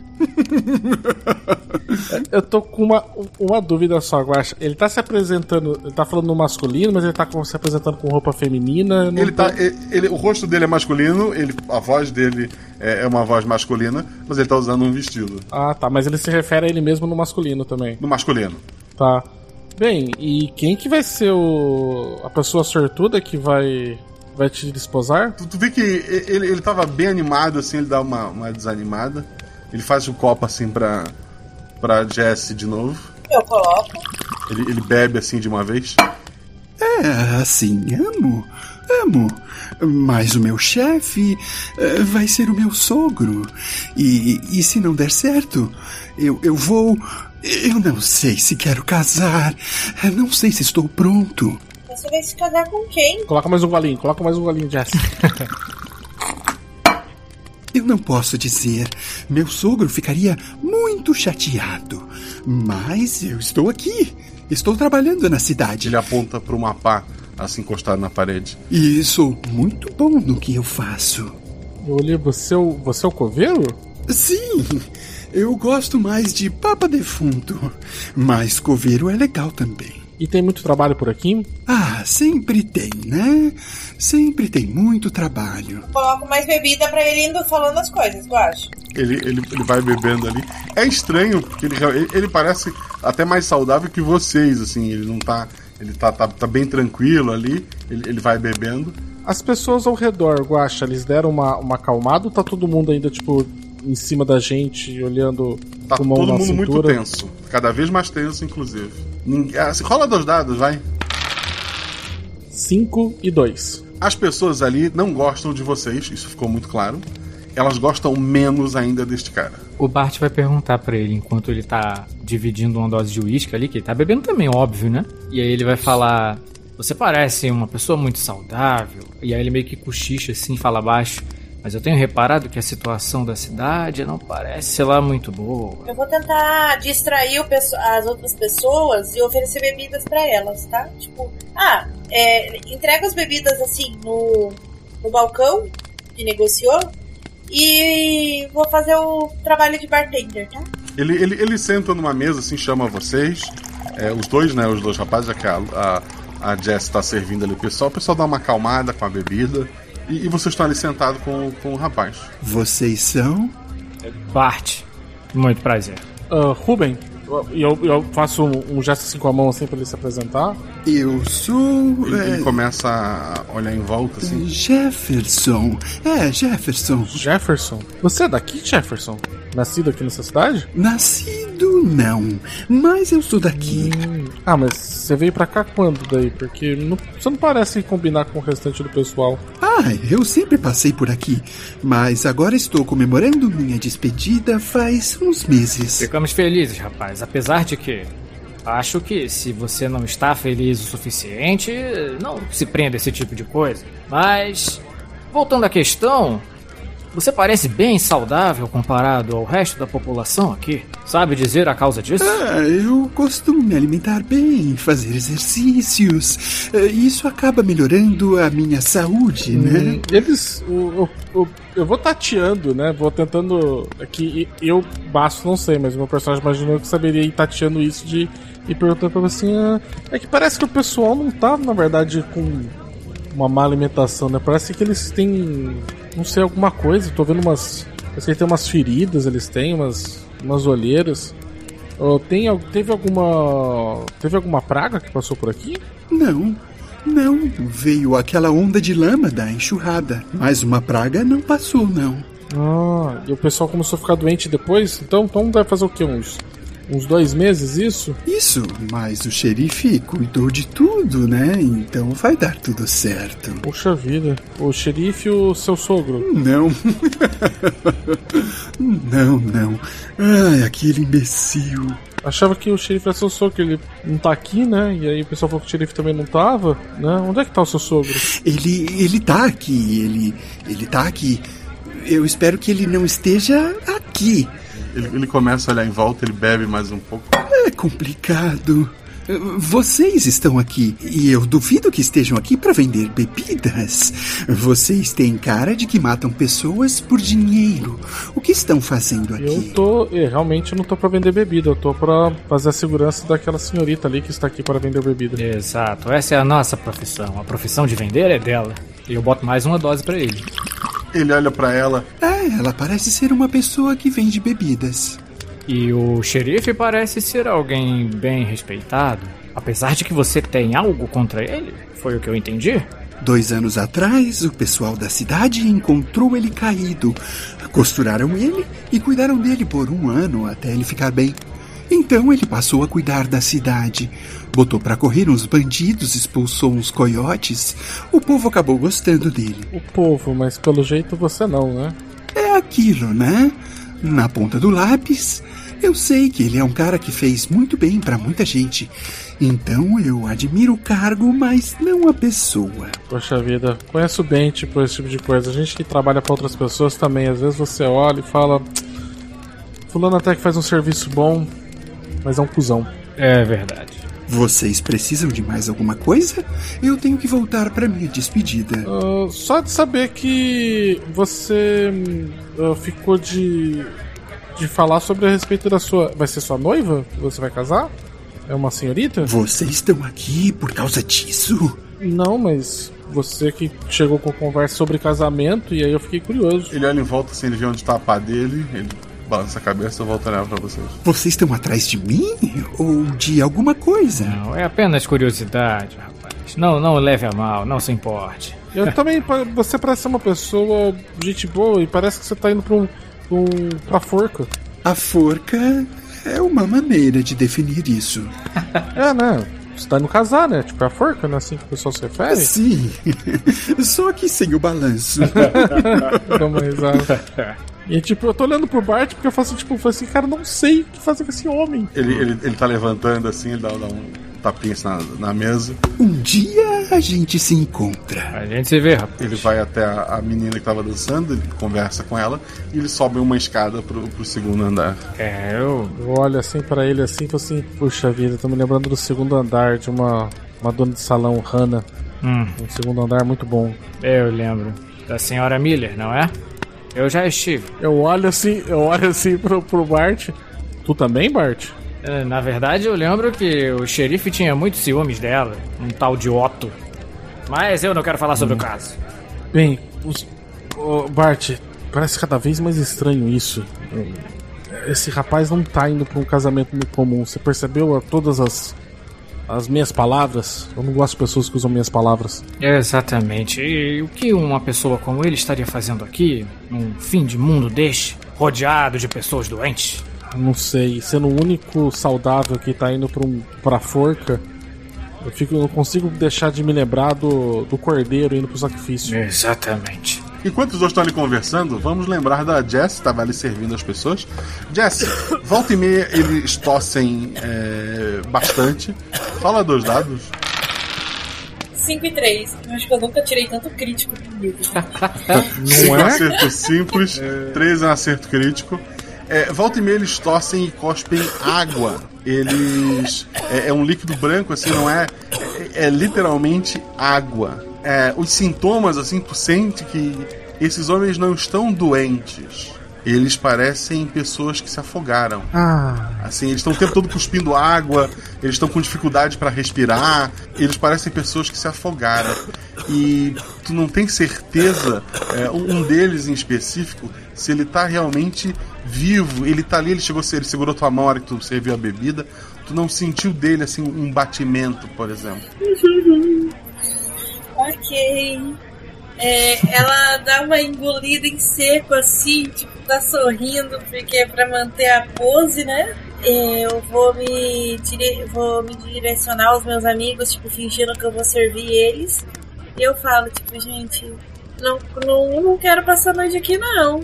Eu tô com uma, uma dúvida só, Guacha. Ele tá se apresentando, ele tá falando no masculino, mas ele tá se apresentando com roupa feminina. Ele tá, ele, ele, o rosto dele é masculino, ele, a voz dele é, é, uma voz masculina, mas ele tá usando um vestido. Ah, tá, mas ele se refere a ele mesmo no masculino também. No masculino. Tá. Bem, e quem que vai ser o a pessoa sortuda que vai vai te desposar? Tu, tu vê que ele, ele tava bem animado, assim, ele dá uma, uma desanimada. Ele faz o copo assim pra, pra Jesse de novo. Eu coloco. Ele, ele bebe assim de uma vez. É, assim, amo. Amo. Mas o meu chefe uh, vai ser o meu sogro. E, e se não der certo, eu, eu vou. Eu não sei se quero casar. Não sei se estou pronto. Você vai se casar com quem? Coloca mais um golinho, coloca mais um golinho, Jess. Eu não posso dizer. Meu sogro ficaria muito chateado. Mas eu estou aqui. Estou trabalhando na cidade. Ele aponta para uma pá, assim encostado na parede. E sou muito bom no que eu faço. Olhei, você, é você é o coveiro? Sim. Eu gosto mais de papa defunto. Mas coveiro é legal também. E tem muito trabalho por aqui? Ah, sempre tem, né? Sempre tem muito trabalho. Coloco mais bebida para ele indo falando as coisas, eu acho. Ele, ele, ele vai bebendo ali. É estranho, porque ele, ele, ele parece até mais saudável que vocês, assim. Ele não tá. Ele tá, tá, tá bem tranquilo ali. Ele, ele vai bebendo. As pessoas ao redor, Guacha, eles deram uma, uma acalmada ou tá todo mundo ainda, tipo, em cima da gente, olhando tá com mão todo mundo cintura? muito tenso. Cada vez mais tenso, inclusive. Assim, rola dois dados, vai. 5 e 2. As pessoas ali não gostam de vocês, isso ficou muito claro. Elas gostam menos ainda deste cara. O Bart vai perguntar para ele enquanto ele tá dividindo uma dose de uísque ali, que ele tá bebendo também, óbvio, né? E aí ele vai falar: Você parece uma pessoa muito saudável. E aí ele meio que cochicha assim, fala baixo. Mas eu tenho reparado que a situação da cidade não parece lá muito boa. Eu vou tentar distrair as outras pessoas e oferecer bebidas pra elas, tá? Tipo, ah, é, entrega as bebidas assim no, no balcão que negociou e vou fazer o trabalho de bartender, tá? Ele, ele, ele senta numa mesa, assim, chama vocês. É, os dois, né? Os dois rapazes, já que a, a, a Jess tá servindo ali o pessoal. O pessoal dá uma acalmada com a bebida. E, e vocês estão ali sentados com, com o rapaz. Vocês são? Bart, muito prazer. Ah, Ruben, e eu, eu faço um, um gesto assim com a mão assim pra ele se apresentar. Eu sou. Ele, é, ele começa a olhar em volta, assim. Jefferson. É, Jefferson. Jefferson? Você é daqui, Jefferson? Nascido aqui nessa cidade? Nascido não, mas eu sou daqui. Ah, mas você veio pra cá quando daí? Porque não- você não parece combinar com o restante do pessoal. Ah, eu sempre passei por aqui, mas agora estou comemorando minha despedida faz uns meses. Ficamos felizes, rapaz. Apesar de que acho que se você não está feliz o suficiente, não se prenda a esse tipo de coisa. Mas voltando à questão, você parece bem saudável comparado ao resto da população aqui. Sabe dizer a causa disso? Ah, eu costumo me alimentar bem, fazer exercícios. Eh, Isso acaba melhorando a minha saúde, né? Hum, Eles. o- o- o- eu vou tateando, né? Vou tentando. Aqui, eu, Baço, não sei, mas meu personagem imaginou que saberia ir tateando isso de. E perguntando pra você assim. ah, é que parece que o pessoal não tá, na verdade, com uma má alimentação, né? Parece que eles têm. Não sei, alguma coisa. Tô vendo umas. Parece que tem umas feridas, eles têm, umas, umas olheiras. Tem, teve alguma. Teve alguma praga que passou por aqui? Não, não. Veio aquela onda de lama da enxurrada, mas uma praga não passou, não. Ah, e o pessoal começou a ficar doente depois? Então, então deve fazer o quê? Uns, uns dois meses isso? Isso, mas o xerife cuidou de tudo, né? Então vai dar tudo certo. Puxa vida. O xerife e o seu sogro? Não. não, não. Ai, aquele imbecil. Achava que o xerife era seu sogro, ele não tá aqui, né? E aí o pessoal falou que o xerife também não tava, né? Onde é que tá o seu sogro? Ele, ele tá aqui, ele, ele tá aqui. Eu espero que ele não esteja aqui. Ele, ele começa a olhar em volta, ele bebe mais um pouco. É complicado. Vocês estão aqui e eu duvido que estejam aqui para vender bebidas. Vocês têm cara de que matam pessoas por dinheiro. O que estão fazendo Eu aqui? tô. é, realmente eu não tô pra vender bebida, eu tô pra fazer a segurança daquela senhorita ali que está aqui para vender bebida. Exato, essa é a nossa profissão. A profissão de vender é dela. E eu boto mais uma dose pra ele. Ele olha pra ela. É, ela parece ser uma pessoa que vende bebidas. E o xerife parece ser alguém bem respeitado. Apesar de que você tem algo contra ele, foi o que eu entendi. Dois anos atrás, o pessoal da cidade encontrou ele caído. Costuraram ele e cuidaram dele por um ano até ele ficar bem. Então ele passou a cuidar da cidade. Botou pra correr uns bandidos, expulsou uns coiotes. O povo acabou gostando dele. O povo, mas pelo jeito você não, né? É aquilo, né? Na ponta do lápis, eu sei que ele é um cara que fez muito bem pra muita gente. Então eu admiro o cargo, mas não a pessoa. Poxa vida, conheço bem, tipo, esse tipo de coisa. A gente que trabalha pra outras pessoas também, às vezes você olha e fala. Fulano até que faz um serviço bom, mas é um cuzão. É verdade. Vocês precisam de mais alguma coisa? Eu tenho que voltar pra minha despedida. Ah, só de saber que você ah, ficou de. de falar sobre a respeito da sua. Vai ser sua noiva? Você vai casar? É uma senhorita? Vocês estão aqui por causa disso? Não, mas você que chegou com conversa sobre casamento e aí eu fiquei curioso. Ele olha em volta assim, ele vê onde tá a pá dele, ele balança a cabeça e volta a olhar pra vocês. Vocês estão atrás de mim? Ou de alguma coisa? Não, é apenas curiosidade, rapaz. Não, não leve a mal, não se importe. Eu também, você parece ser uma pessoa gente boa e parece que você tá indo pra um. pra, um, pra forca. A forca é uma maneira de definir isso. É, né? Você tá indo casar, né? Tipo, é a forca, né? Assim que o pessoal se refere. Sim, só que sem o balanço. Dá uma risada. E tipo, eu tô olhando pro Bart porque eu faço tipo, eu falo assim, cara, não sei o que fazer com esse homem. Ele, ele, ele tá levantando assim, ele dá, dá um tapinha assim na, na mesa. Um dia a gente se encontra. A gente se vê, rapaz. Ele vai até a, a menina que tava dançando, ele conversa com ela e eles sobem uma escada pro, pro segundo andar. É, eu. Eu olho assim pra ele assim e falo assim, puxa vida, tô me lembrando do segundo andar de uma, uma dona de salão, Hannah. Hum, Um segundo andar muito bom. eu lembro. Da senhora Miller, não é? Eu já estive. Eu olho assim, eu olho assim pro, pro Bart. Tu também, Bart? É, Na verdade, eu lembro que o xerife tinha muitos ciúmes dela, um tal de Otto. Mas eu não quero falar sobre o caso. Bem, os, ô, Bart, parece cada vez mais estranho isso. Esse rapaz não tá indo pra um casamento muito comum. Você percebeu todas as, as minhas palavras? Eu não gosto de pessoas que usam minhas palavras. Exatamente. E o que uma pessoa como ele estaria fazendo aqui, num fim de mundo deste, rodeado de pessoas doentes? Não sei, sendo o único saudável que tá indo pra, um, pra forca, eu fico, não consigo deixar de me lembrar do, do cordeiro indo pro sacrifício. Exatamente. Enquanto os dois estão ali conversando, vamos lembrar da Jess, que tava ali servindo as pessoas. Jess, volta e meia eles tossem é, bastante. Fala dois dados. 5 e 3. Eu acho que eu nunca tirei tanto crítico comigo. Cinco acertos simples, três é um acerto crítico. É, volta e meia eles tossem e cospem água. Eles. É, é um líquido branco, assim, não é. É, é literalmente água. É, os sintomas, assim, tu sente que esses homens não estão doentes. Eles parecem pessoas que se afogaram. Ah, Assim, eles estão o tempo todo cuspindo água, eles estão com dificuldade para respirar, eles parecem pessoas que se afogaram. E tu não tem certeza, é, um deles em específico, se ele tá realmente vivo. Ele tá ali, ele chegou, ele segurou tua mão na hora que tu serviu a bebida. Tu não sentiu dele, assim, um batimento, por exemplo. Ok. É, ela dá uma engolida em seco assim, tipo, tá sorrindo, porque é pra manter a pose, né? É, Eu vou me, dire... vou me direcionar aos meus amigos, tipo, fingindo que eu vou servir eles. E eu falo, tipo, gente, não, não, não quero passar noite aqui, não.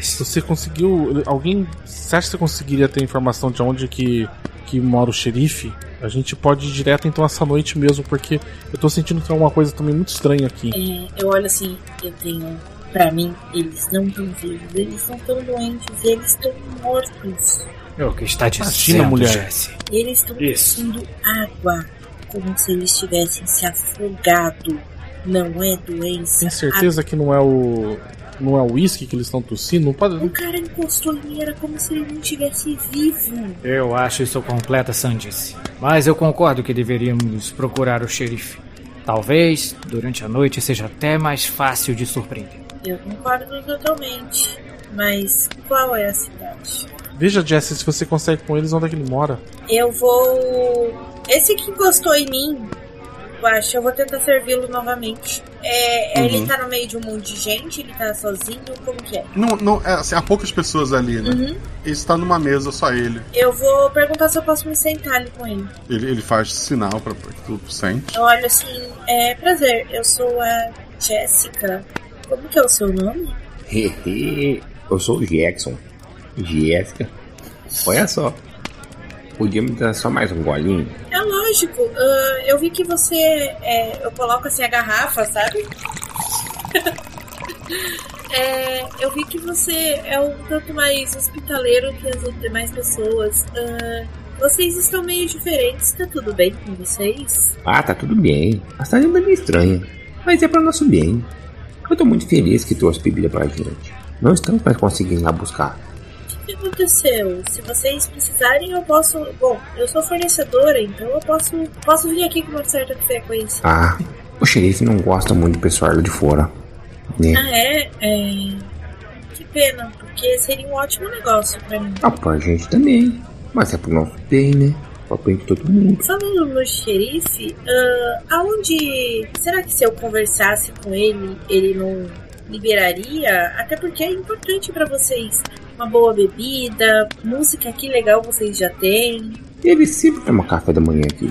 se você conseguiu. Alguém. Você acha que você conseguiria ter informação de onde que, que mora o xerife? A gente pode ir direto então essa noite mesmo, porque eu tô sentindo que tem alguma coisa também muito estranha aqui. É, eu olho assim, eu tenho. Pra mim, eles não estão vivos, eles não estão doentes, eles estão mortos. É o que está dizendo, Imagina, mulher. Jesse. Eles estão Isso. tossindo água, como se eles tivessem se afogado. Não é doença. Tem certeza que não é o. Não é o uísque que eles estão tossindo? Não pode. O cara encostou em mim, era como se ele não tivesse vivo. Eu acho isso completa sandice. Mas eu concordo que deveríamos procurar o xerife. Talvez, durante a noite, seja até mais fácil de surpreender. Eu concordo totalmente. Mas qual é a cidade? Veja, Jesse, se você consegue com eles, onde é que ele mora. Eu vou. Esse que encostou em mim, eu acho, eu vou tentar servi-lo novamente. É, Uhum. Ele tá no meio de um monte de gente, ele tá sozinho, como que é? Não, não, é, assim, há poucas pessoas ali, né? Uhum. Ele está numa mesa, só ele. Eu vou perguntar se eu posso me sentar ali com ele. Ele, ele faz sinal pra, pra que tu sente. Eu olho assim, é prazer, eu sou a Jéssica. Como que é o seu nome? Eu sou o Jackson. Jéssica. Olha só. Podia me dar só mais um golinho? Lógico, ah, eu vi que você. é, eu coloco assim a garrafa, sabe? É, eu vi que você é um tanto mais hospitaleiro que as demais pessoas. Ah, vocês estão meio diferentes, tá tudo bem com vocês? Ah, tá tudo bem. A ainda é meio estranha. Mas é para nosso bem. Eu tô muito feliz que trouxe bebida pra gente. Não estamos mais conseguindo lá buscar. O que aconteceu? Se vocês precisarem, eu posso. Bom, eu sou fornecedora, então eu posso, posso vir aqui com uma certa frequência. Ah, o xerife não gosta muito do pessoal de fora. Né? Ah, é? É. Que pena, porque seria um ótimo negócio pra mim. Ah, pra gente também. Mas é pro nosso bem, né? Pra bem de todo mundo. Falando no xerife, ah, aonde. Será que se eu conversasse com ele, ele não liberaria? Até porque é importante pra vocês. Uma boa bebida, música que legal vocês já têm. Ele sempre toma café da manhã aqui.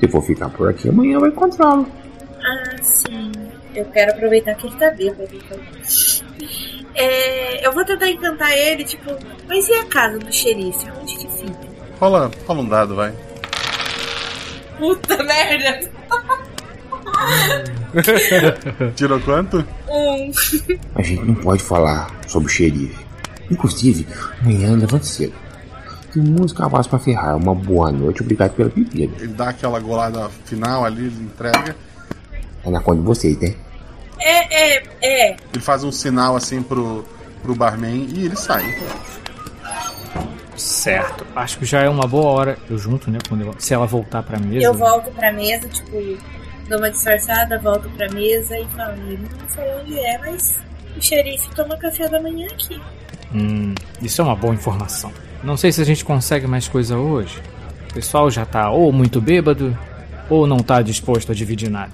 Se for ficar por aqui, amanhã vai encontrá-lo. Ah, sim. Eu quero aproveitar que ele tá bêbado. Então. É, eu vou tentar encantar ele, tipo, mas e a casa do xerife? Onde que fica? Fala, fala um dado, vai. Puta merda! Tirou quanto? Um. A gente não pode falar sobre o xerife. Inclusive, amanhã levante cedo. Tem música voz pra ferrar. Uma boa noite, obrigado pela bebida. Ele dá aquela golada final ali, ele entrega. É na conta de vocês, né? É, é, é. Ele faz um sinal assim pro, pro barman e ele sai. Certo. Acho que já é uma boa hora. Eu junto, né? Quando eu- se ela voltar pra mesa. Eu volto pra mesa, tipo, dou uma disfarçada, volto pra mesa e falo, ele não falou onde é, mas o xerife toma café da manhã aqui. Hum, isso é uma boa informação. Não sei se a gente consegue mais coisa hoje. O pessoal já tá ou muito bêbado, ou não tá disposto a dividir nada.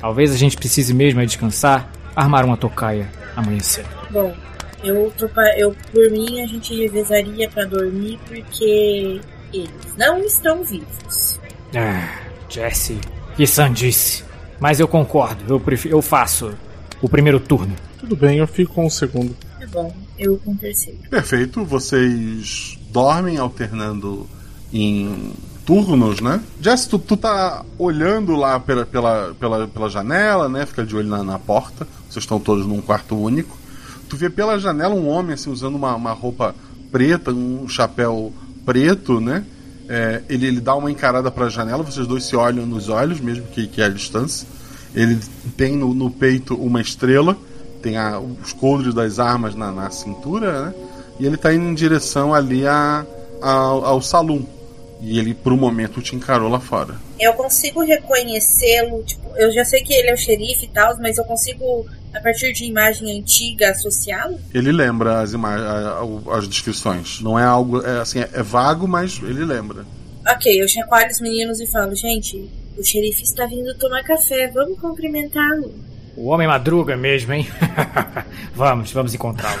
Talvez a gente precise mesmo é descansar, armar uma tocaia amanhã cedo. Bom, eu, eu por mim a gente revezaria pra dormir porque eles não estão vivos. Ah, Jesse, que sandice. Mas eu concordo, eu, prefiro, eu faço o primeiro turno. Tudo bem, eu fico com o segundo. Tá bom, eu com o terceiro. Perfeito, vocês dormem alternando em turnos, né? Jess, tu, tu tá olhando lá pela, pela, pela, pela janela, né? Fica de olho na, na porta. Vocês estão todos num quarto único. Tu vê pela janela um homem assim usando uma, uma roupa preta, um chapéu preto, né? É, ele, ele dá uma encarada pra janela, vocês dois se olham nos olhos, mesmo que, que é a distância. Ele tem no, no peito uma estrela, tem a- os coldres das armas na, na cintura, né? E ele tá indo em direção ali a, ao, ao salão. E ele, por um momento, te encarou lá fora. Eu consigo reconhecê-lo, tipo, eu já sei que ele é o xerife e tal, mas eu consigo, a partir de imagem antiga, associá-lo? Ele lembra as imagens, as descrições. Não é algo, é, assim, é, é vago, mas ele lembra. Ok, eu chacoalho os meninos e falo, gente, o xerife está vindo tomar café, vamos cumprimentá-lo. O homem madruga mesmo, hein? vamos, vamos encontrá-lo.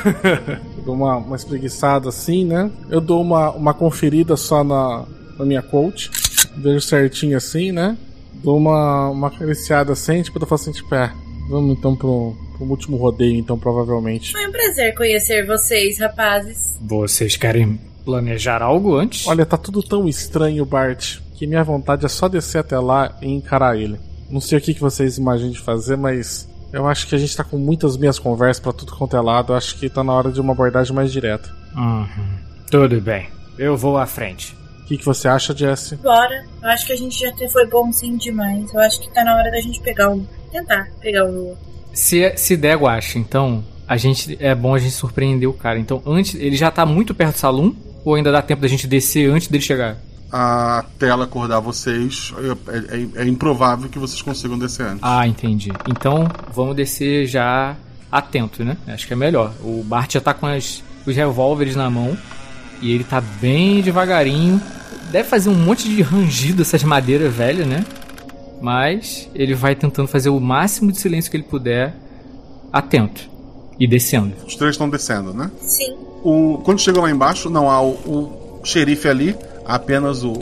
Eu dou uma, uma espreguiçada assim, né? Eu dou uma, uma conferida só na, na minha coach. Vejo certinho assim, né? Dou uma, uma acariciada assim, tipo, eu falo assim, tipo, é, vamos então pro, pro último rodeio, então, provavelmente. Foi um prazer conhecer vocês, rapazes. Vocês querem planejar algo antes? Olha, tá tudo tão estranho, Bart, que minha vontade é só descer até lá e encarar ele. Não sei o que, que vocês imaginam de fazer, mas eu acho que a gente tá com muitas minhas conversas pra tudo quanto é lado. Eu acho que tá na hora de uma abordagem mais direta. Uhum. Tudo bem, eu vou à frente. O que, que você acha, Jesse? Bora. Eu acho que a gente já até foi bonzinho demais. Eu acho que tá na hora da gente pegar o. Tentar pegar o. Se, se der guache, então, a gente é bom a gente surpreender o cara. Então, antes, ele já tá muito perto do salão? Ou ainda dá tempo da gente descer antes dele chegar? A tela acordar vocês, é, é- é improvável que vocês consigam descer antes. Ah, entendi. Então, vamos descer já atento, né? Acho que é melhor. O Bart já tá com as, os revólveres na mão. E ele tá bem devagarinho. Deve fazer um monte de rangido essas madeiras velhas, né? Mas ele vai tentando fazer o máximo de silêncio que ele puder, atento. E descendo. Os três estão descendo, né? Sim. O, quando chegam lá embaixo, não há o, o xerife ali, apenas o,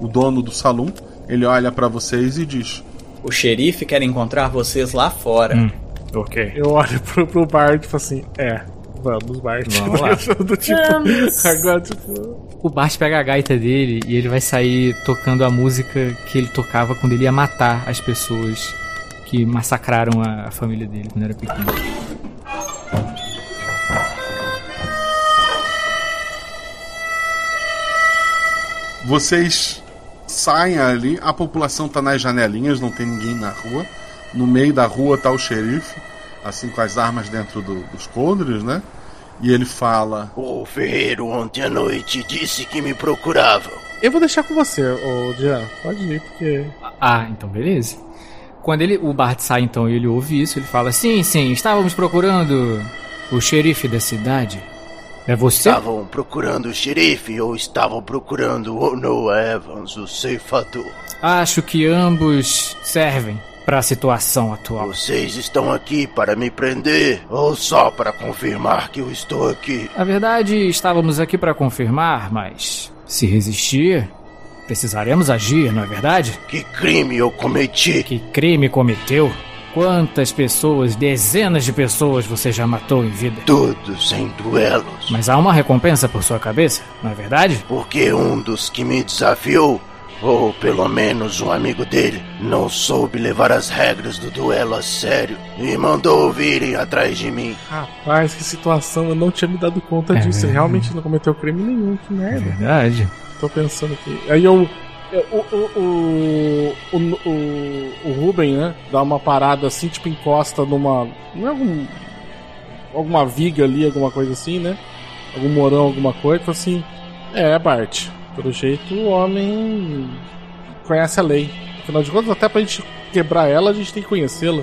o dono do salão. Ele olha pra vocês e diz: O xerife quer encontrar vocês lá fora. ok. Eu olho pro, pro Bart e falo assim, é, vamos, Bart. Vamos lá. Do tipo, Vamos. agora, tipo, O Bart pega a gaita dele e ele vai sair tocando a música que ele tocava quando ele ia matar as pessoas que massacraram a, a família dele quando era pequeno. Vocês saem ali, a população tá nas janelinhas, não tem ninguém na rua. No meio da rua tá o xerife, assim com as armas dentro do- dos coldres, né? E ele fala: O ferreiro ontem à noite disse que me procuravam. eu vou deixar com você, ô Jean. Pode ir, porque. Ah, então beleza. Quando ele, o Bart sai então e ele ouve isso, ele fala: Sim, sim, estávamos procurando o xerife da cidade. É você? Estavam procurando o xerife ou estavam procurando o Noah Evans, o ceifador? Acho que ambos servem para a situação atual. Vocês estão aqui para me prender ou só para confirmar que eu estou aqui? Na verdade, estávamos aqui para confirmar, mas se resistir, precisaremos agir, não é verdade? Que crime eu cometi? Que crime cometeu? Quantas pessoas, dezenas de pessoas você já matou em vida? Todos em duelos. Mas há uma recompensa por sua cabeça, não é verdade? Porque um dos que me desafiou Ou pelo menos um amigo dele não soube levar as regras do duelo a sério e mandou virem atrás de mim. Rapaz, que situação, eu não tinha me dado conta É disso. Ele verdade. realmente não cometeu crime nenhum, que merda. Verdade. Tô pensando aqui. Aí eu. Eu- O, o, o, o, Ruben, né? Dá uma parada assim, tipo, encosta numa. Não é algum. Alguma viga ali, alguma coisa assim, né? Algum morão, alguma coisa. Assim: É, Bart. Pelo jeito o homem conhece a lei. Afinal de contas, até pra gente quebrar ela, a gente tem que conhecê-la.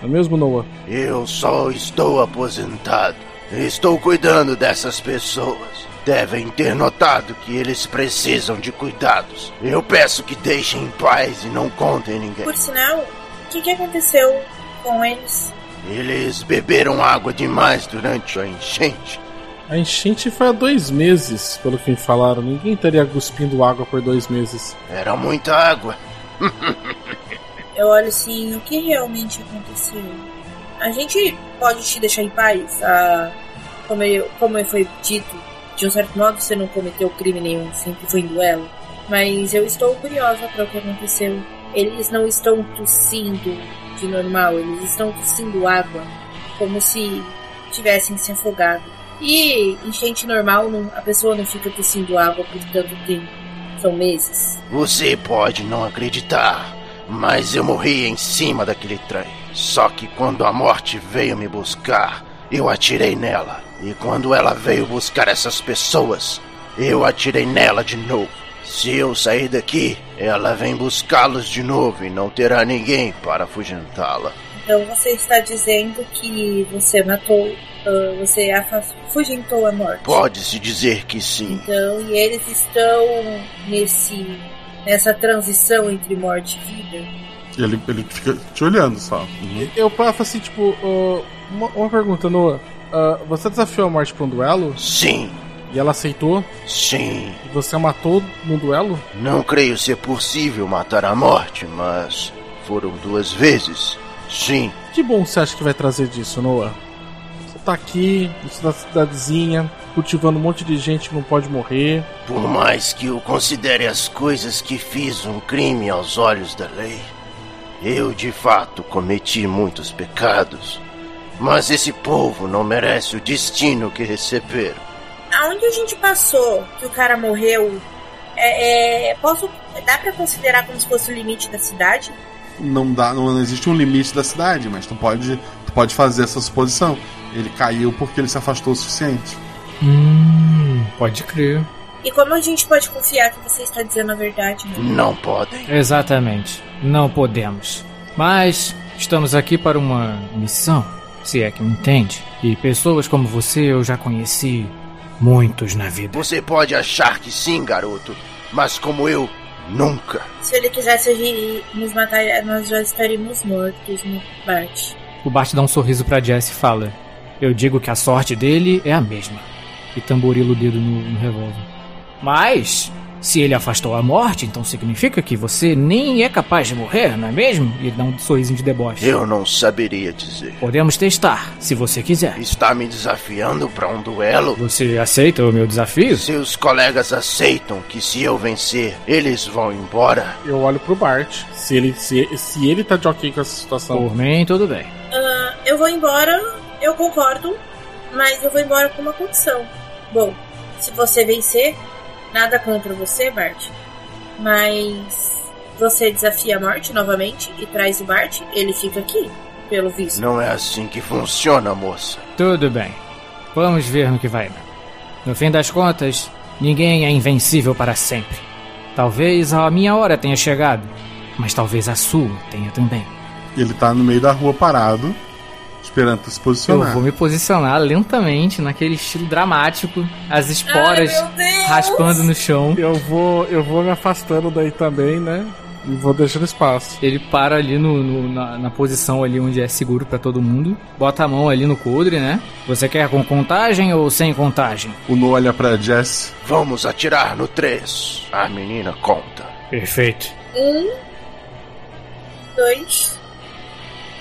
Não é mesmo, Noah? Eu só estou aposentado. Estou cuidando dessas pessoas. Devem ter notado que eles precisam de cuidados. Eu peço que deixem em paz e não contem ninguém. Por sinal, o que, que aconteceu com eles? Eles beberam água demais durante a enchente. A enchente foi há dois meses, pelo que me falaram. Ninguém estaria cuspindo água por dois meses. Era muita água. Eu olho assim, o que realmente aconteceu? A gente pode te deixar em paz? Ah, como, eu, como foi dito, de um certo modo você não cometeu crime nenhum, sempre foi em duelo. Mas eu estou curiosa para o que aconteceu. Eles não estão tossindo de normal, eles estão tossindo água, como se tivessem se afogado. E enchente normal, não- a pessoa não fica tossindo água por tanto tempo. São meses. Você pode não acreditar, mas eu morri em cima daquele trem. Só que quando a morte veio me buscar, eu atirei nela. E quando ela veio buscar essas pessoas, eu atirei nela de novo. Se eu sair daqui, ela vem buscá-los de novo e não terá ninguém para afugentá-la. Então você está dizendo que você matou, ah, você afugentou a morte. Pode-se dizer que sim. Então, e eles estão nesse nessa transição entre morte e vida. Ele, ele fica te olhando só. Uhum. Eu faço assim, tipo, uh, uma, uma pergunta, Noah. Uh, você desafiou a morte pra um duelo? Sim. E ela aceitou? Sim. E você a matou no duelo? Não creio ser possível matar a morte, mas foram duas vezes. Sim. Que bom você acha que vai trazer disso, Noah? Você tá aqui, na cidadezinha, cultivando um monte de gente que não pode morrer. Por mais que eu considere as coisas que fiz um crime aos olhos da lei, eu de fato cometi muitos pecados. Mas esse povo não merece o destino que receberam. Aonde a gente passou que o cara morreu? É, é, posso. Dá pra considerar como se fosse o limite da cidade? Não dá, não existe um limite da cidade, mas tu pode, tu pode fazer essa suposição. Ele caiu porque ele se afastou o suficiente. Hum, pode crer. E como a gente pode confiar que você está dizendo a verdade? Né? Não podem. Exatamente. Não podemos. Mas estamos aqui para uma missão, se é que me entende. E pessoas como você eu já conheci muitos na vida. Você pode achar que sim, garoto, mas como eu, nunca. Se ele quisesse vir nos matar, nós já estaríamos mortos no Bart. O Bart dá um sorriso pra Jess e fala: Eu digo que a sorte dele é a mesma. E tamborila o dedo no, no revólver. Mas, se ele afastou a morte, então significa que você nem é capaz de morrer, não é mesmo? E ele dá um sorrisinho de deboche. Eu não saberia dizer. Podemos testar, se você quiser. Está me desafiando para um duelo? Você aceita o meu desafio? Seus colegas aceitam que se eu vencer, eles vão embora? Eu olho pro Bart. Se ele, se, se ele tá de ok com essa situação. Por mim, tudo bem. Ah, eu vou embora, eu concordo, mas eu vou embora com uma condição. Bom, se você vencer, nada contra você, Bart. Mas você desafia a morte novamente e traz o Bart, ele fica aqui, pelo visto. Não é assim que funciona, moça. Tudo bem. Vamos ver no que vai dar. No fim das contas, ninguém é invencível para sempre. Talvez a minha hora tenha chegado, mas talvez a sua tenha também. Ele tá no meio da rua parado, esperando tu se Eu posicionar. vou me posicionar lentamente, naquele estilo dramático, as esporas Ai, raspando no chão. Eu vou, eu vou me afastando daí também, né? E vou deixando espaço. Ele para ali no, no- na, na posição ali onde é seguro pra todo mundo. Bota a mão ali no coldre, né? Você quer com contagem ou sem contagem? O No olha pra Jess. Vamos atirar no 3. A menina conta. Perfeito. Um, dois,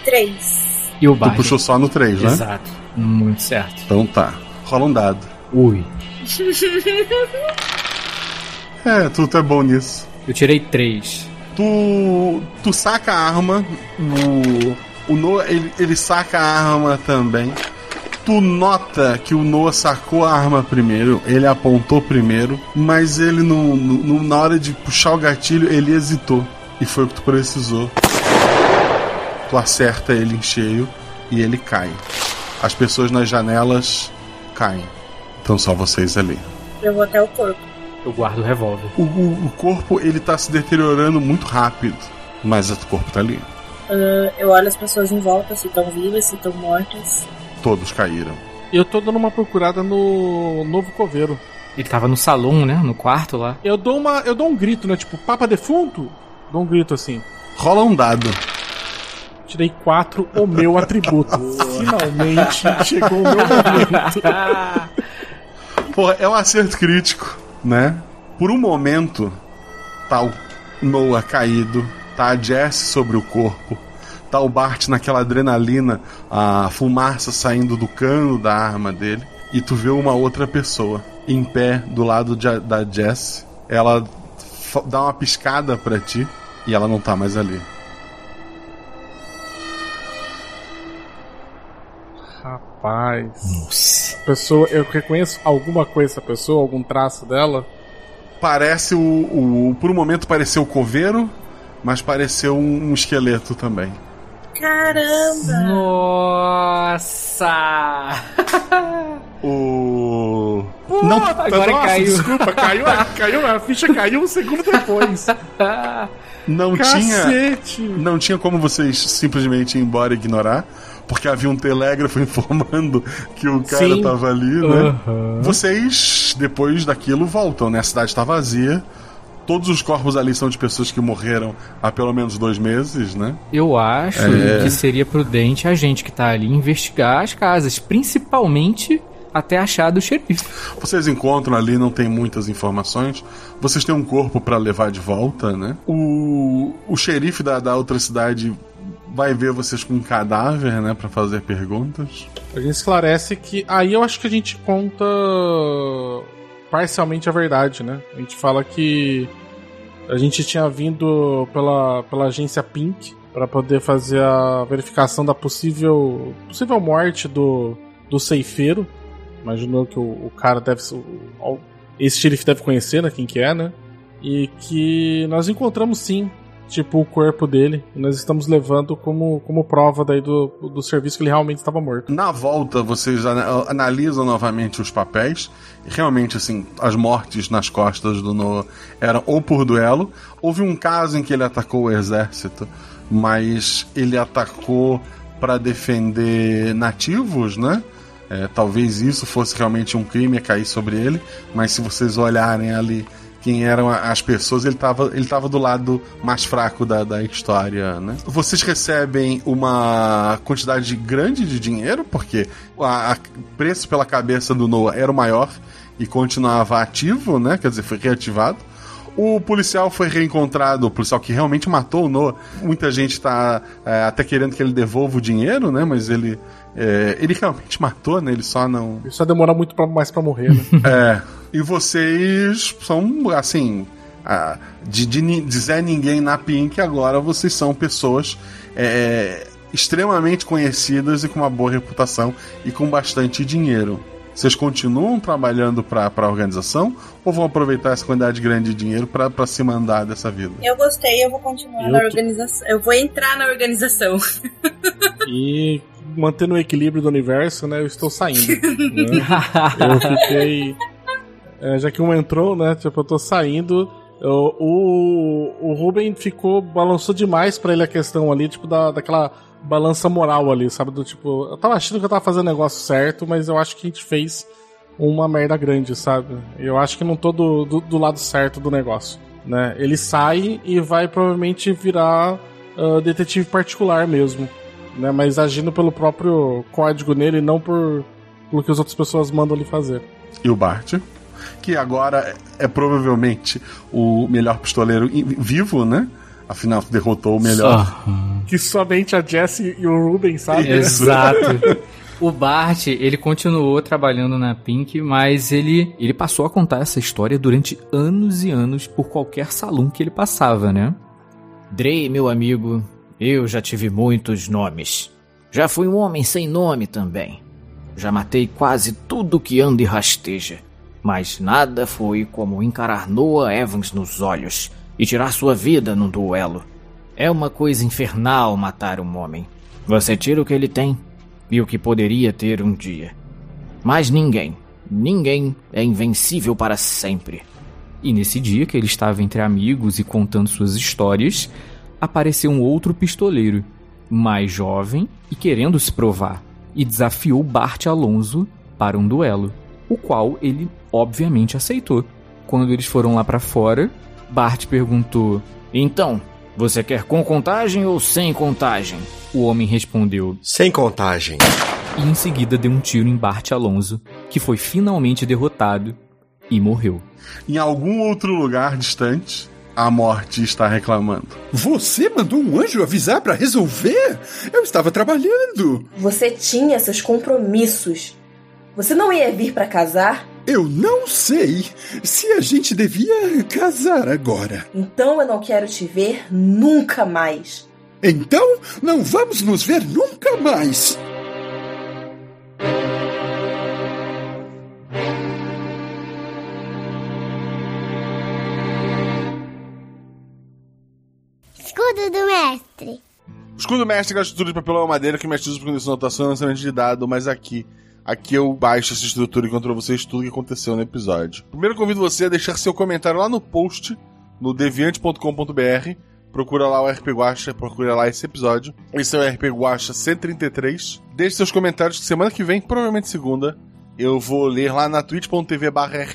três. E o Tu puxou só no 3, né? Exato. Muito certo. Então tá. Rola um dado. Ui. É, tu, tu é bom nisso. Eu tirei três. Tu, tu saca a arma, o, o Noah ele, ele saca a arma também. Tu nota que o Noah sacou a arma primeiro, ele apontou primeiro, mas ele no, no- na hora de puxar o gatilho, ele hesitou. E foi o que tu precisou. Tu acerta ele em cheio e ele cai. As pessoas nas janelas caem. Então só vocês ali. Eu vou até o corpo. Eu guardo o revólver. O, o- o corpo ele tá se deteriorando muito rápido, mas o corpo tá ali. Ah, eu olho as pessoas em volta, se estão vivas, se estão mortas. Todos caíram. Eu tô dando uma procurada no novo coveiro. Ele tava no salão, né? No quarto lá. Eu dou uma, eu dou um grito, né? Tipo, papa defunto? Dou um grito assim. Rola um dado. Tirei quatro, o meu atributo. Finalmente chegou o meu momento. Pô, é um acerto crítico, né? Por um momento, tá o Noah caído, tá a Jess sobre o corpo, tá o Bart naquela adrenalina, a fumaça saindo do cano da arma dele, e tu vê uma outra pessoa em pé do lado de- da Jess. Ela dá uma piscada pra ti e ela não tá mais ali. Rapaz. Nossa. Pessoa, eu reconheço alguma coisa dessa pessoa, algum traço dela? Parece o, o. Por um momento pareceu o coveiro, mas pareceu um, um esqueleto também. Caramba! Nossa! O. Não, agora nossa, caiu. Desculpa, caiu, a- caiu, a ficha caiu um segundo depois. Não Cacete. tinha. Não tinha como vocês simplesmente ir embora e ignorar. Porque havia um telégrafo informando que o cara Sim. tava ali, né? Aham. Vocês, depois daquilo, voltam, né? A cidade tá vazia. Todos os corpos ali são de pessoas que morreram há pelo menos dois meses, né? Eu acho É. que seria prudente a gente que tá ali investigar as casas, principalmente até achar do xerife. Vocês encontram ali, não tem muitas informações. Vocês têm um corpo pra levar de volta, né? O, o xerife da, da outra cidade vai ver vocês com um cadáver, né? Pra fazer perguntas. A gente esclarece que. Aí eu acho que a gente conta parcialmente a verdade, né? A gente fala que a gente tinha vindo pela, pela agência Pink para poder fazer a verificação da possível possível morte do, do ceifeiro. Imaginou que o, o cara deve ser. Esse xerife deve conhecer, né? Quem que é, né? E que nós encontramos sim, tipo, o corpo dele. Nós estamos levando como, como prova daí do, do serviço que ele realmente estava morto. Na volta, vocês ana- analisam novamente os papéis. Realmente, assim, as mortes nas costas do Noah eram ou por duelo. Houve um caso em que ele atacou o exército, mas ele atacou para defender nativos, né? É, talvez isso fosse realmente um crime a cair sobre ele, mas se vocês olharem ali quem eram as pessoas, ele estava ele tava do lado mais fraco da, da história, né? Vocês recebem uma quantidade grande de dinheiro, porque o preço pela cabeça do Noah era o maior e continuava ativo, né? Quer dizer, foi reativado. O policial foi reencontrado, o policial que realmente matou o Noah. Muita gente está até querendo que ele devolva o dinheiro, né? Mas ele, é, ele realmente matou, né? Ele só não. Isso só demora muito pra, mais pra morrer, né? É. E vocês são, assim, ah, de, de, de Zé Ninguém na Pink, agora vocês são pessoas é, extremamente conhecidas e com uma boa reputação e com bastante dinheiro. Vocês continuam trabalhando para a organização ou vão aproveitar essa quantidade grande de dinheiro para se mandar dessa vida? Eu gostei, eu vou continuar Eu na tô- organização. Eu vou entrar na organização. E mantendo o equilíbrio do universo, né? Eu estou saindo. né? Eu fiquei. É, já que um entrou, né? Tipo, eu tô saindo. Eu- o, o Ruben ficou. balançou demais pra ele a questão ali, tipo, da, daquela balança moral ali, sabe? Do tipo. Eu tava achando que eu tava fazendo o negócio certo, mas eu acho que a gente fez uma merda grande, sabe? Eu acho que não tô do, do, do lado certo do negócio. Né? Ele sai e vai provavelmente virar ah, detetive particular mesmo. Né? Mas agindo pelo próprio código nele não por pelo que as outras pessoas mandam ele fazer. E o Bart, que agora é provavelmente o melhor pistoleiro vivo, né? Afinal, derrotou o melhor. Que somente a Jessie e o Ruben sabem. né? Exato. O Bart, ele continuou trabalhando na Pink, mas ele, ele passou a contar essa história durante anos e anos por qualquer salão que ele passava, né? Dre, meu amigo, eu já tive muitos nomes. Já fui um homem sem nome também. Já matei quase tudo que anda e rasteja. Mas nada foi como encarar Noah Evans nos olhos e tirar sua vida num duelo. É uma coisa infernal matar um homem. Você tira o que ele tem e o que poderia ter um dia. Mas ninguém, ninguém é invencível para sempre. E nesse dia que ele estava entre amigos e contando suas histórias, apareceu um outro pistoleiro, mais jovem e querendo se provar, e desafiou Bart Alonso para um duelo, o qual ele obviamente aceitou. Quando eles foram lá para fora, Bart perguntou: Então, você quer com contagem ou sem contagem? O homem respondeu: Sem contagem. E em seguida deu um tiro em Bart Alonso, que foi finalmente derrotado e morreu. Em algum outro lugar distante, a morte está reclamando. Você mandou um anjo avisar para resolver? Eu estava trabalhando. Você tinha seus compromissos. Você não ia vir para casar? Eu não sei se a gente devia casar agora. Então eu não quero te ver nunca mais. Então não vamos nos ver nunca mais. Escudo do mestre. O escudo do mestre é estrutura de papelão madeira que mestre usa para condição de anotação e lançamento de dado, mas aqui Aqui eu baixo essa estrutura e conto pra vocês tudo o que aconteceu no episódio. Primeiro convido você a deixar seu comentário lá no post, no deviante.com.br. Procura lá o RP Guacha, procura lá esse episódio. Esse é o RP Guacha 133. Deixe seus comentários que semana que vem, provavelmente segunda, eu vou ler lá na twitch.tv barra.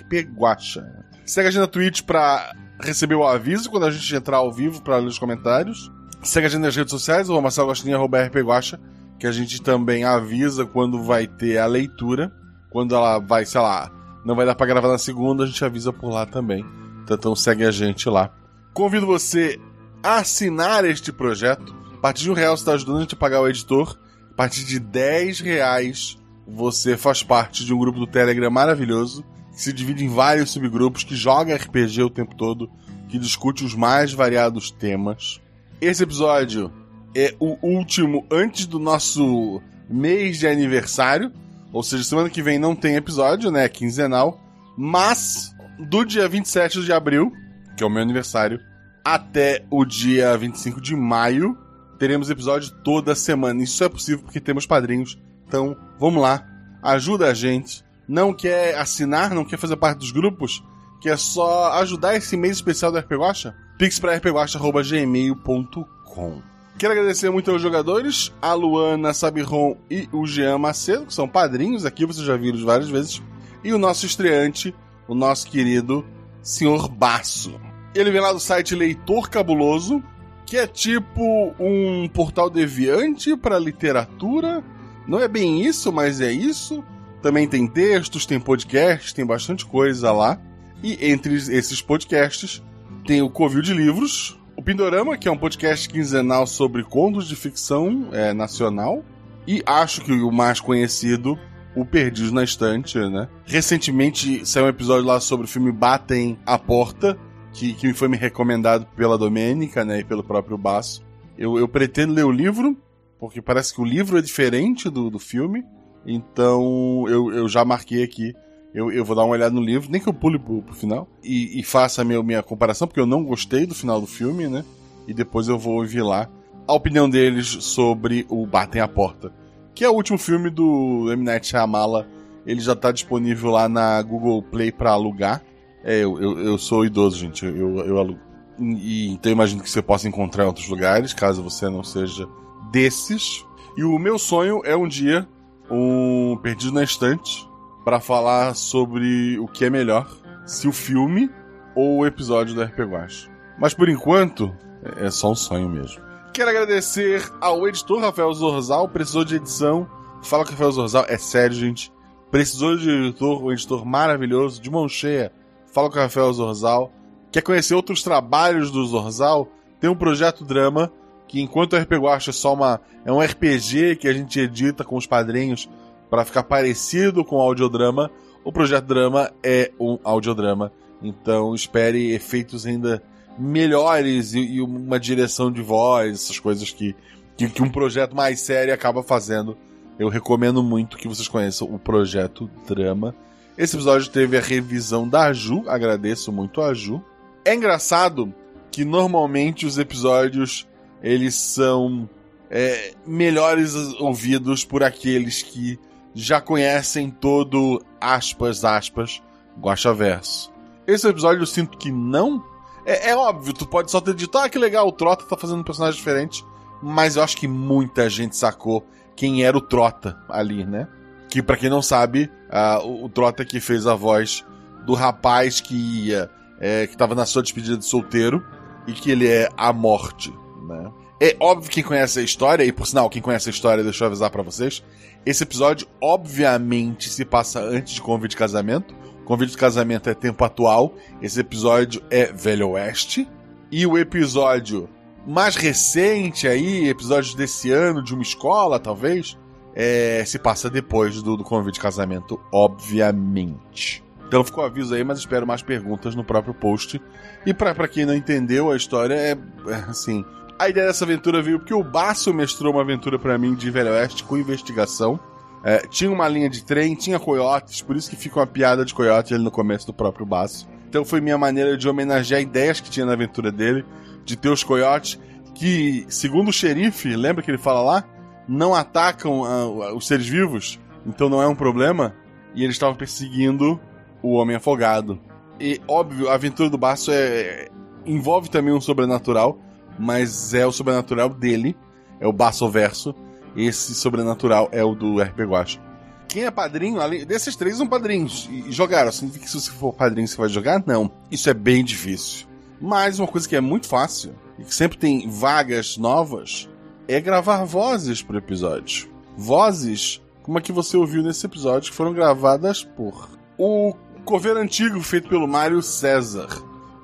Segue a gente na Twitch pra receber o aviso quando a gente entrar ao vivo pra ler os comentários. Segue a gente nas redes sociais, o Marcelo Gostinho, arroba rpguacha que a gente também avisa quando vai ter a leitura. Quando ela vai, sei lá, não vai dar para gravar na segunda, a gente avisa por lá também. Então segue a gente lá. Convido você a assinar este projeto. A partir de um real você está ajudando a gente a pagar o editor. A partir de 10 reais você faz parte de um grupo do Telegram maravilhoso que se divide em vários subgrupos, que joga RPG o tempo todo, que discute os mais variados temas. Esse episódio é o último antes do nosso mês de aniversário. Ou seja, semana que vem não tem episódio, né? Quinzenal. Mas do dia 27 de abril, que é o meu aniversário, até o dia 25 de maio, teremos episódio toda semana. Isso é possível porque temos padrinhos. Então, vamos lá. Ajuda a gente. Não quer assinar, não quer fazer parte dos grupos? Quer só ajudar esse mês especial do RP Guacha? Pix pra rpguacha.gmail.com Quero agradecer muito aos jogadores, a Luana Sabiron e o Jean Macedo, que são padrinhos aqui, vocês já viram várias vezes. E o nosso estreante, o nosso querido Senhor Basso. Ele vem lá do site Leitor Cabuloso, que é tipo um portal deviante para literatura. Não é bem isso, mas é isso. Também tem textos, tem podcasts, tem bastante coisa lá. E entre esses podcasts tem o Covil de Livros, o Pindorama, que é um podcast quinzenal sobre contos de ficção é, nacional. E acho que o mais conhecido, o Perdidos na Estante, né? Recentemente saiu um episódio lá sobre o filme Batem a Porta, que, que foi me recomendado pela Domênica, né? E pelo próprio Basso. Eu, eu pretendo ler o livro, porque parece que o livro é diferente do, do filme. Então eu, eu já marquei aqui eu, eu vou dar uma olhada no livro, nem que eu pule pro, pro final, e, e faça a minha, minha comparação, porque eu não gostei do final do filme, né? E depois eu vou ouvir lá a opinião deles sobre o Batem a Porta, que é o último filme do M. Night Shyamala. Ele já tá disponível lá na Google Play para alugar. É, eu, eu, eu, sou idoso, gente. Eu, eu alugo. E, então eu imagino que você possa encontrar em outros lugares, caso você não seja desses. E o meu sonho é um dia um Perdido na Estante para falar sobre o que é melhor, se o filme ou o episódio do RP Guacha. Mas por enquanto, é só um sonho mesmo. Quero agradecer ao editor Rafael Zorzal, precisou de edição. Fala com o Rafael Zorzal, é sério, gente. Precisou de editor, um editor maravilhoso, de mão cheia. Fala com o Rafael Zorzal. Quer conhecer outros trabalhos do Zorzal? Tem um projeto drama que enquanto o RP Guacha é só uma é um RPG que a gente edita com os padrinhos para ficar parecido com o audiodrama, o projeto drama é um audiodrama. Então espere efeitos ainda melhores e, e uma direção de voz, essas coisas que, que, que um projeto mais sério acaba fazendo. Eu recomendo muito que vocês conheçam o projeto Drama. Esse episódio teve a revisão da Ju, agradeço muito a Ju. É engraçado que normalmente os episódios eles são é, melhores ouvidos por aqueles que já conhecem todo aspas aspas Guacha Verso. Esse episódio eu sinto que não. É, é, óbvio, tu pode só ter dito, ah, que legal, o Trota tá fazendo um personagem diferente. Mas eu acho que muita gente sacou quem era o Trota ali, né? Que para quem não sabe, uh, o, o Trota que fez a voz do rapaz que ia, é, que tava na sua despedida de solteiro e que ele é a morte, né? É óbvio quem conhece a história, e por sinal, quem conhece a história, deixa eu avisar para vocês. Esse episódio, obviamente, se passa antes de convite de casamento. Convite de casamento é tempo atual. Esse episódio é Velho Oeste. E o episódio mais recente aí, episódio desse ano, de uma escola, talvez, é, se passa depois do, do convite de casamento, obviamente. Então ficou o aviso aí, mas espero mais perguntas no próprio post. E para quem não entendeu a história, é, é assim. A ideia dessa aventura veio porque o Baço mestrou uma aventura para mim de Velho Oeste com investigação. É, tinha uma linha de trem, tinha coiotes, por isso que fica uma piada de coiote ali no começo do próprio Baço. Então foi minha maneira de homenagear ideias que tinha na aventura dele, de ter os coiotes, que, segundo o xerife, lembra que ele fala lá? Não atacam uh, os seres vivos, então não é um problema. E eles estavam perseguindo o Homem Afogado. E, óbvio, a aventura do Baço é, envolve também um sobrenatural, mas é o sobrenatural dele, é o Baço Verso. Esse sobrenatural é o do RP Guacha. Quem é padrinho, além desses três são padrinhos. E jogaram. Significa que se você for padrinho você vai jogar? Não. Isso é bem difícil. Mas uma coisa que é muito fácil e que sempre tem vagas novas é gravar vozes pro episódio. Vozes como a que você ouviu nesse episódio, que foram gravadas por o Coveiro Antigo, feito pelo Mário César.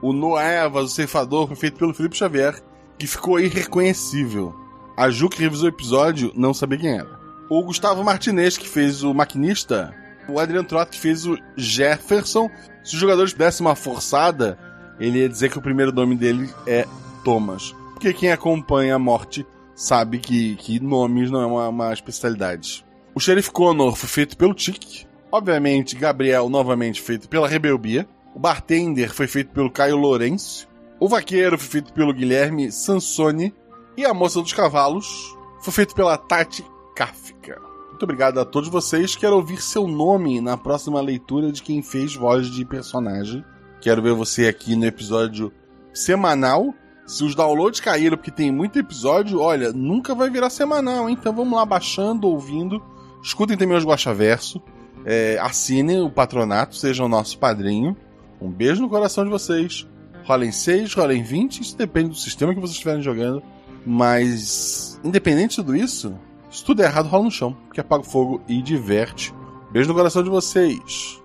O Noevas, o Ceifador, feito pelo Felipe Xavier, que ficou irreconhecível. A Ju, que revisou o episódio, não sabia quem era. O Gustavo Martinez, que fez o maquinista. O Adriano Trotto, que fez o Jefferson. Se os jogadores dessem uma forçada, ele ia dizer que o primeiro nome dele é Thomas. Porque quem acompanha a morte sabe que, que nomes não é uma, uma especialidade. O Sheriff Connor foi feito pelo Tic. Obviamente, Gabriel, novamente, feito pela Rebelbia. O Bartender foi feito pelo Caio Lourenço. O Vaqueiro foi feito pelo Guilherme Sansoni. E a Moça dos Cavalos foi feito pela Tati Kafka. Muito obrigado a todos vocês. Quero ouvir seu nome na próxima leitura de quem fez voz de personagem. Quero ver você aqui no episódio semanal. Se os downloads caíram porque tem muito episódio, olha, nunca vai virar semanal, hein? Então vamos lá baixando, ouvindo. Escutem também os Guaxaverso. É, assinem o patronato, sejam nosso padrinho. Um beijo no coração de vocês. Rolem 6, rolem 20, isso depende do sistema que vocês estiverem jogando. Mas, independente de tudo isso, se tudo é errado, rola no chão, porque apaga o fogo e diverte. Beijo no coração de vocês.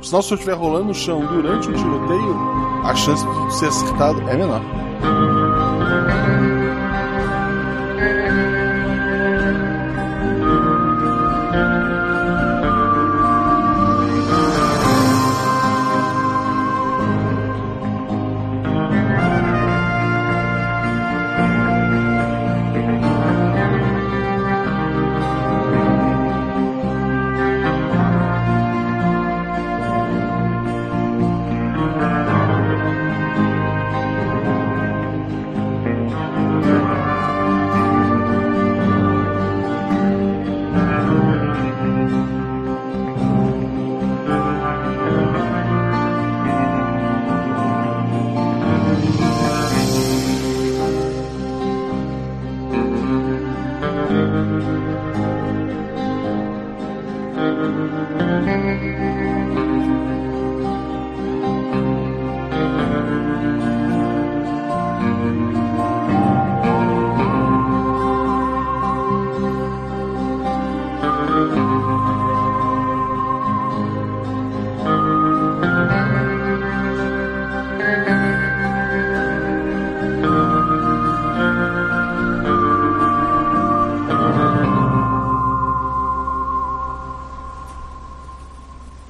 Se o senhor estiver rolando no chão durante o tiroteio, a chance de ser acertado é menor.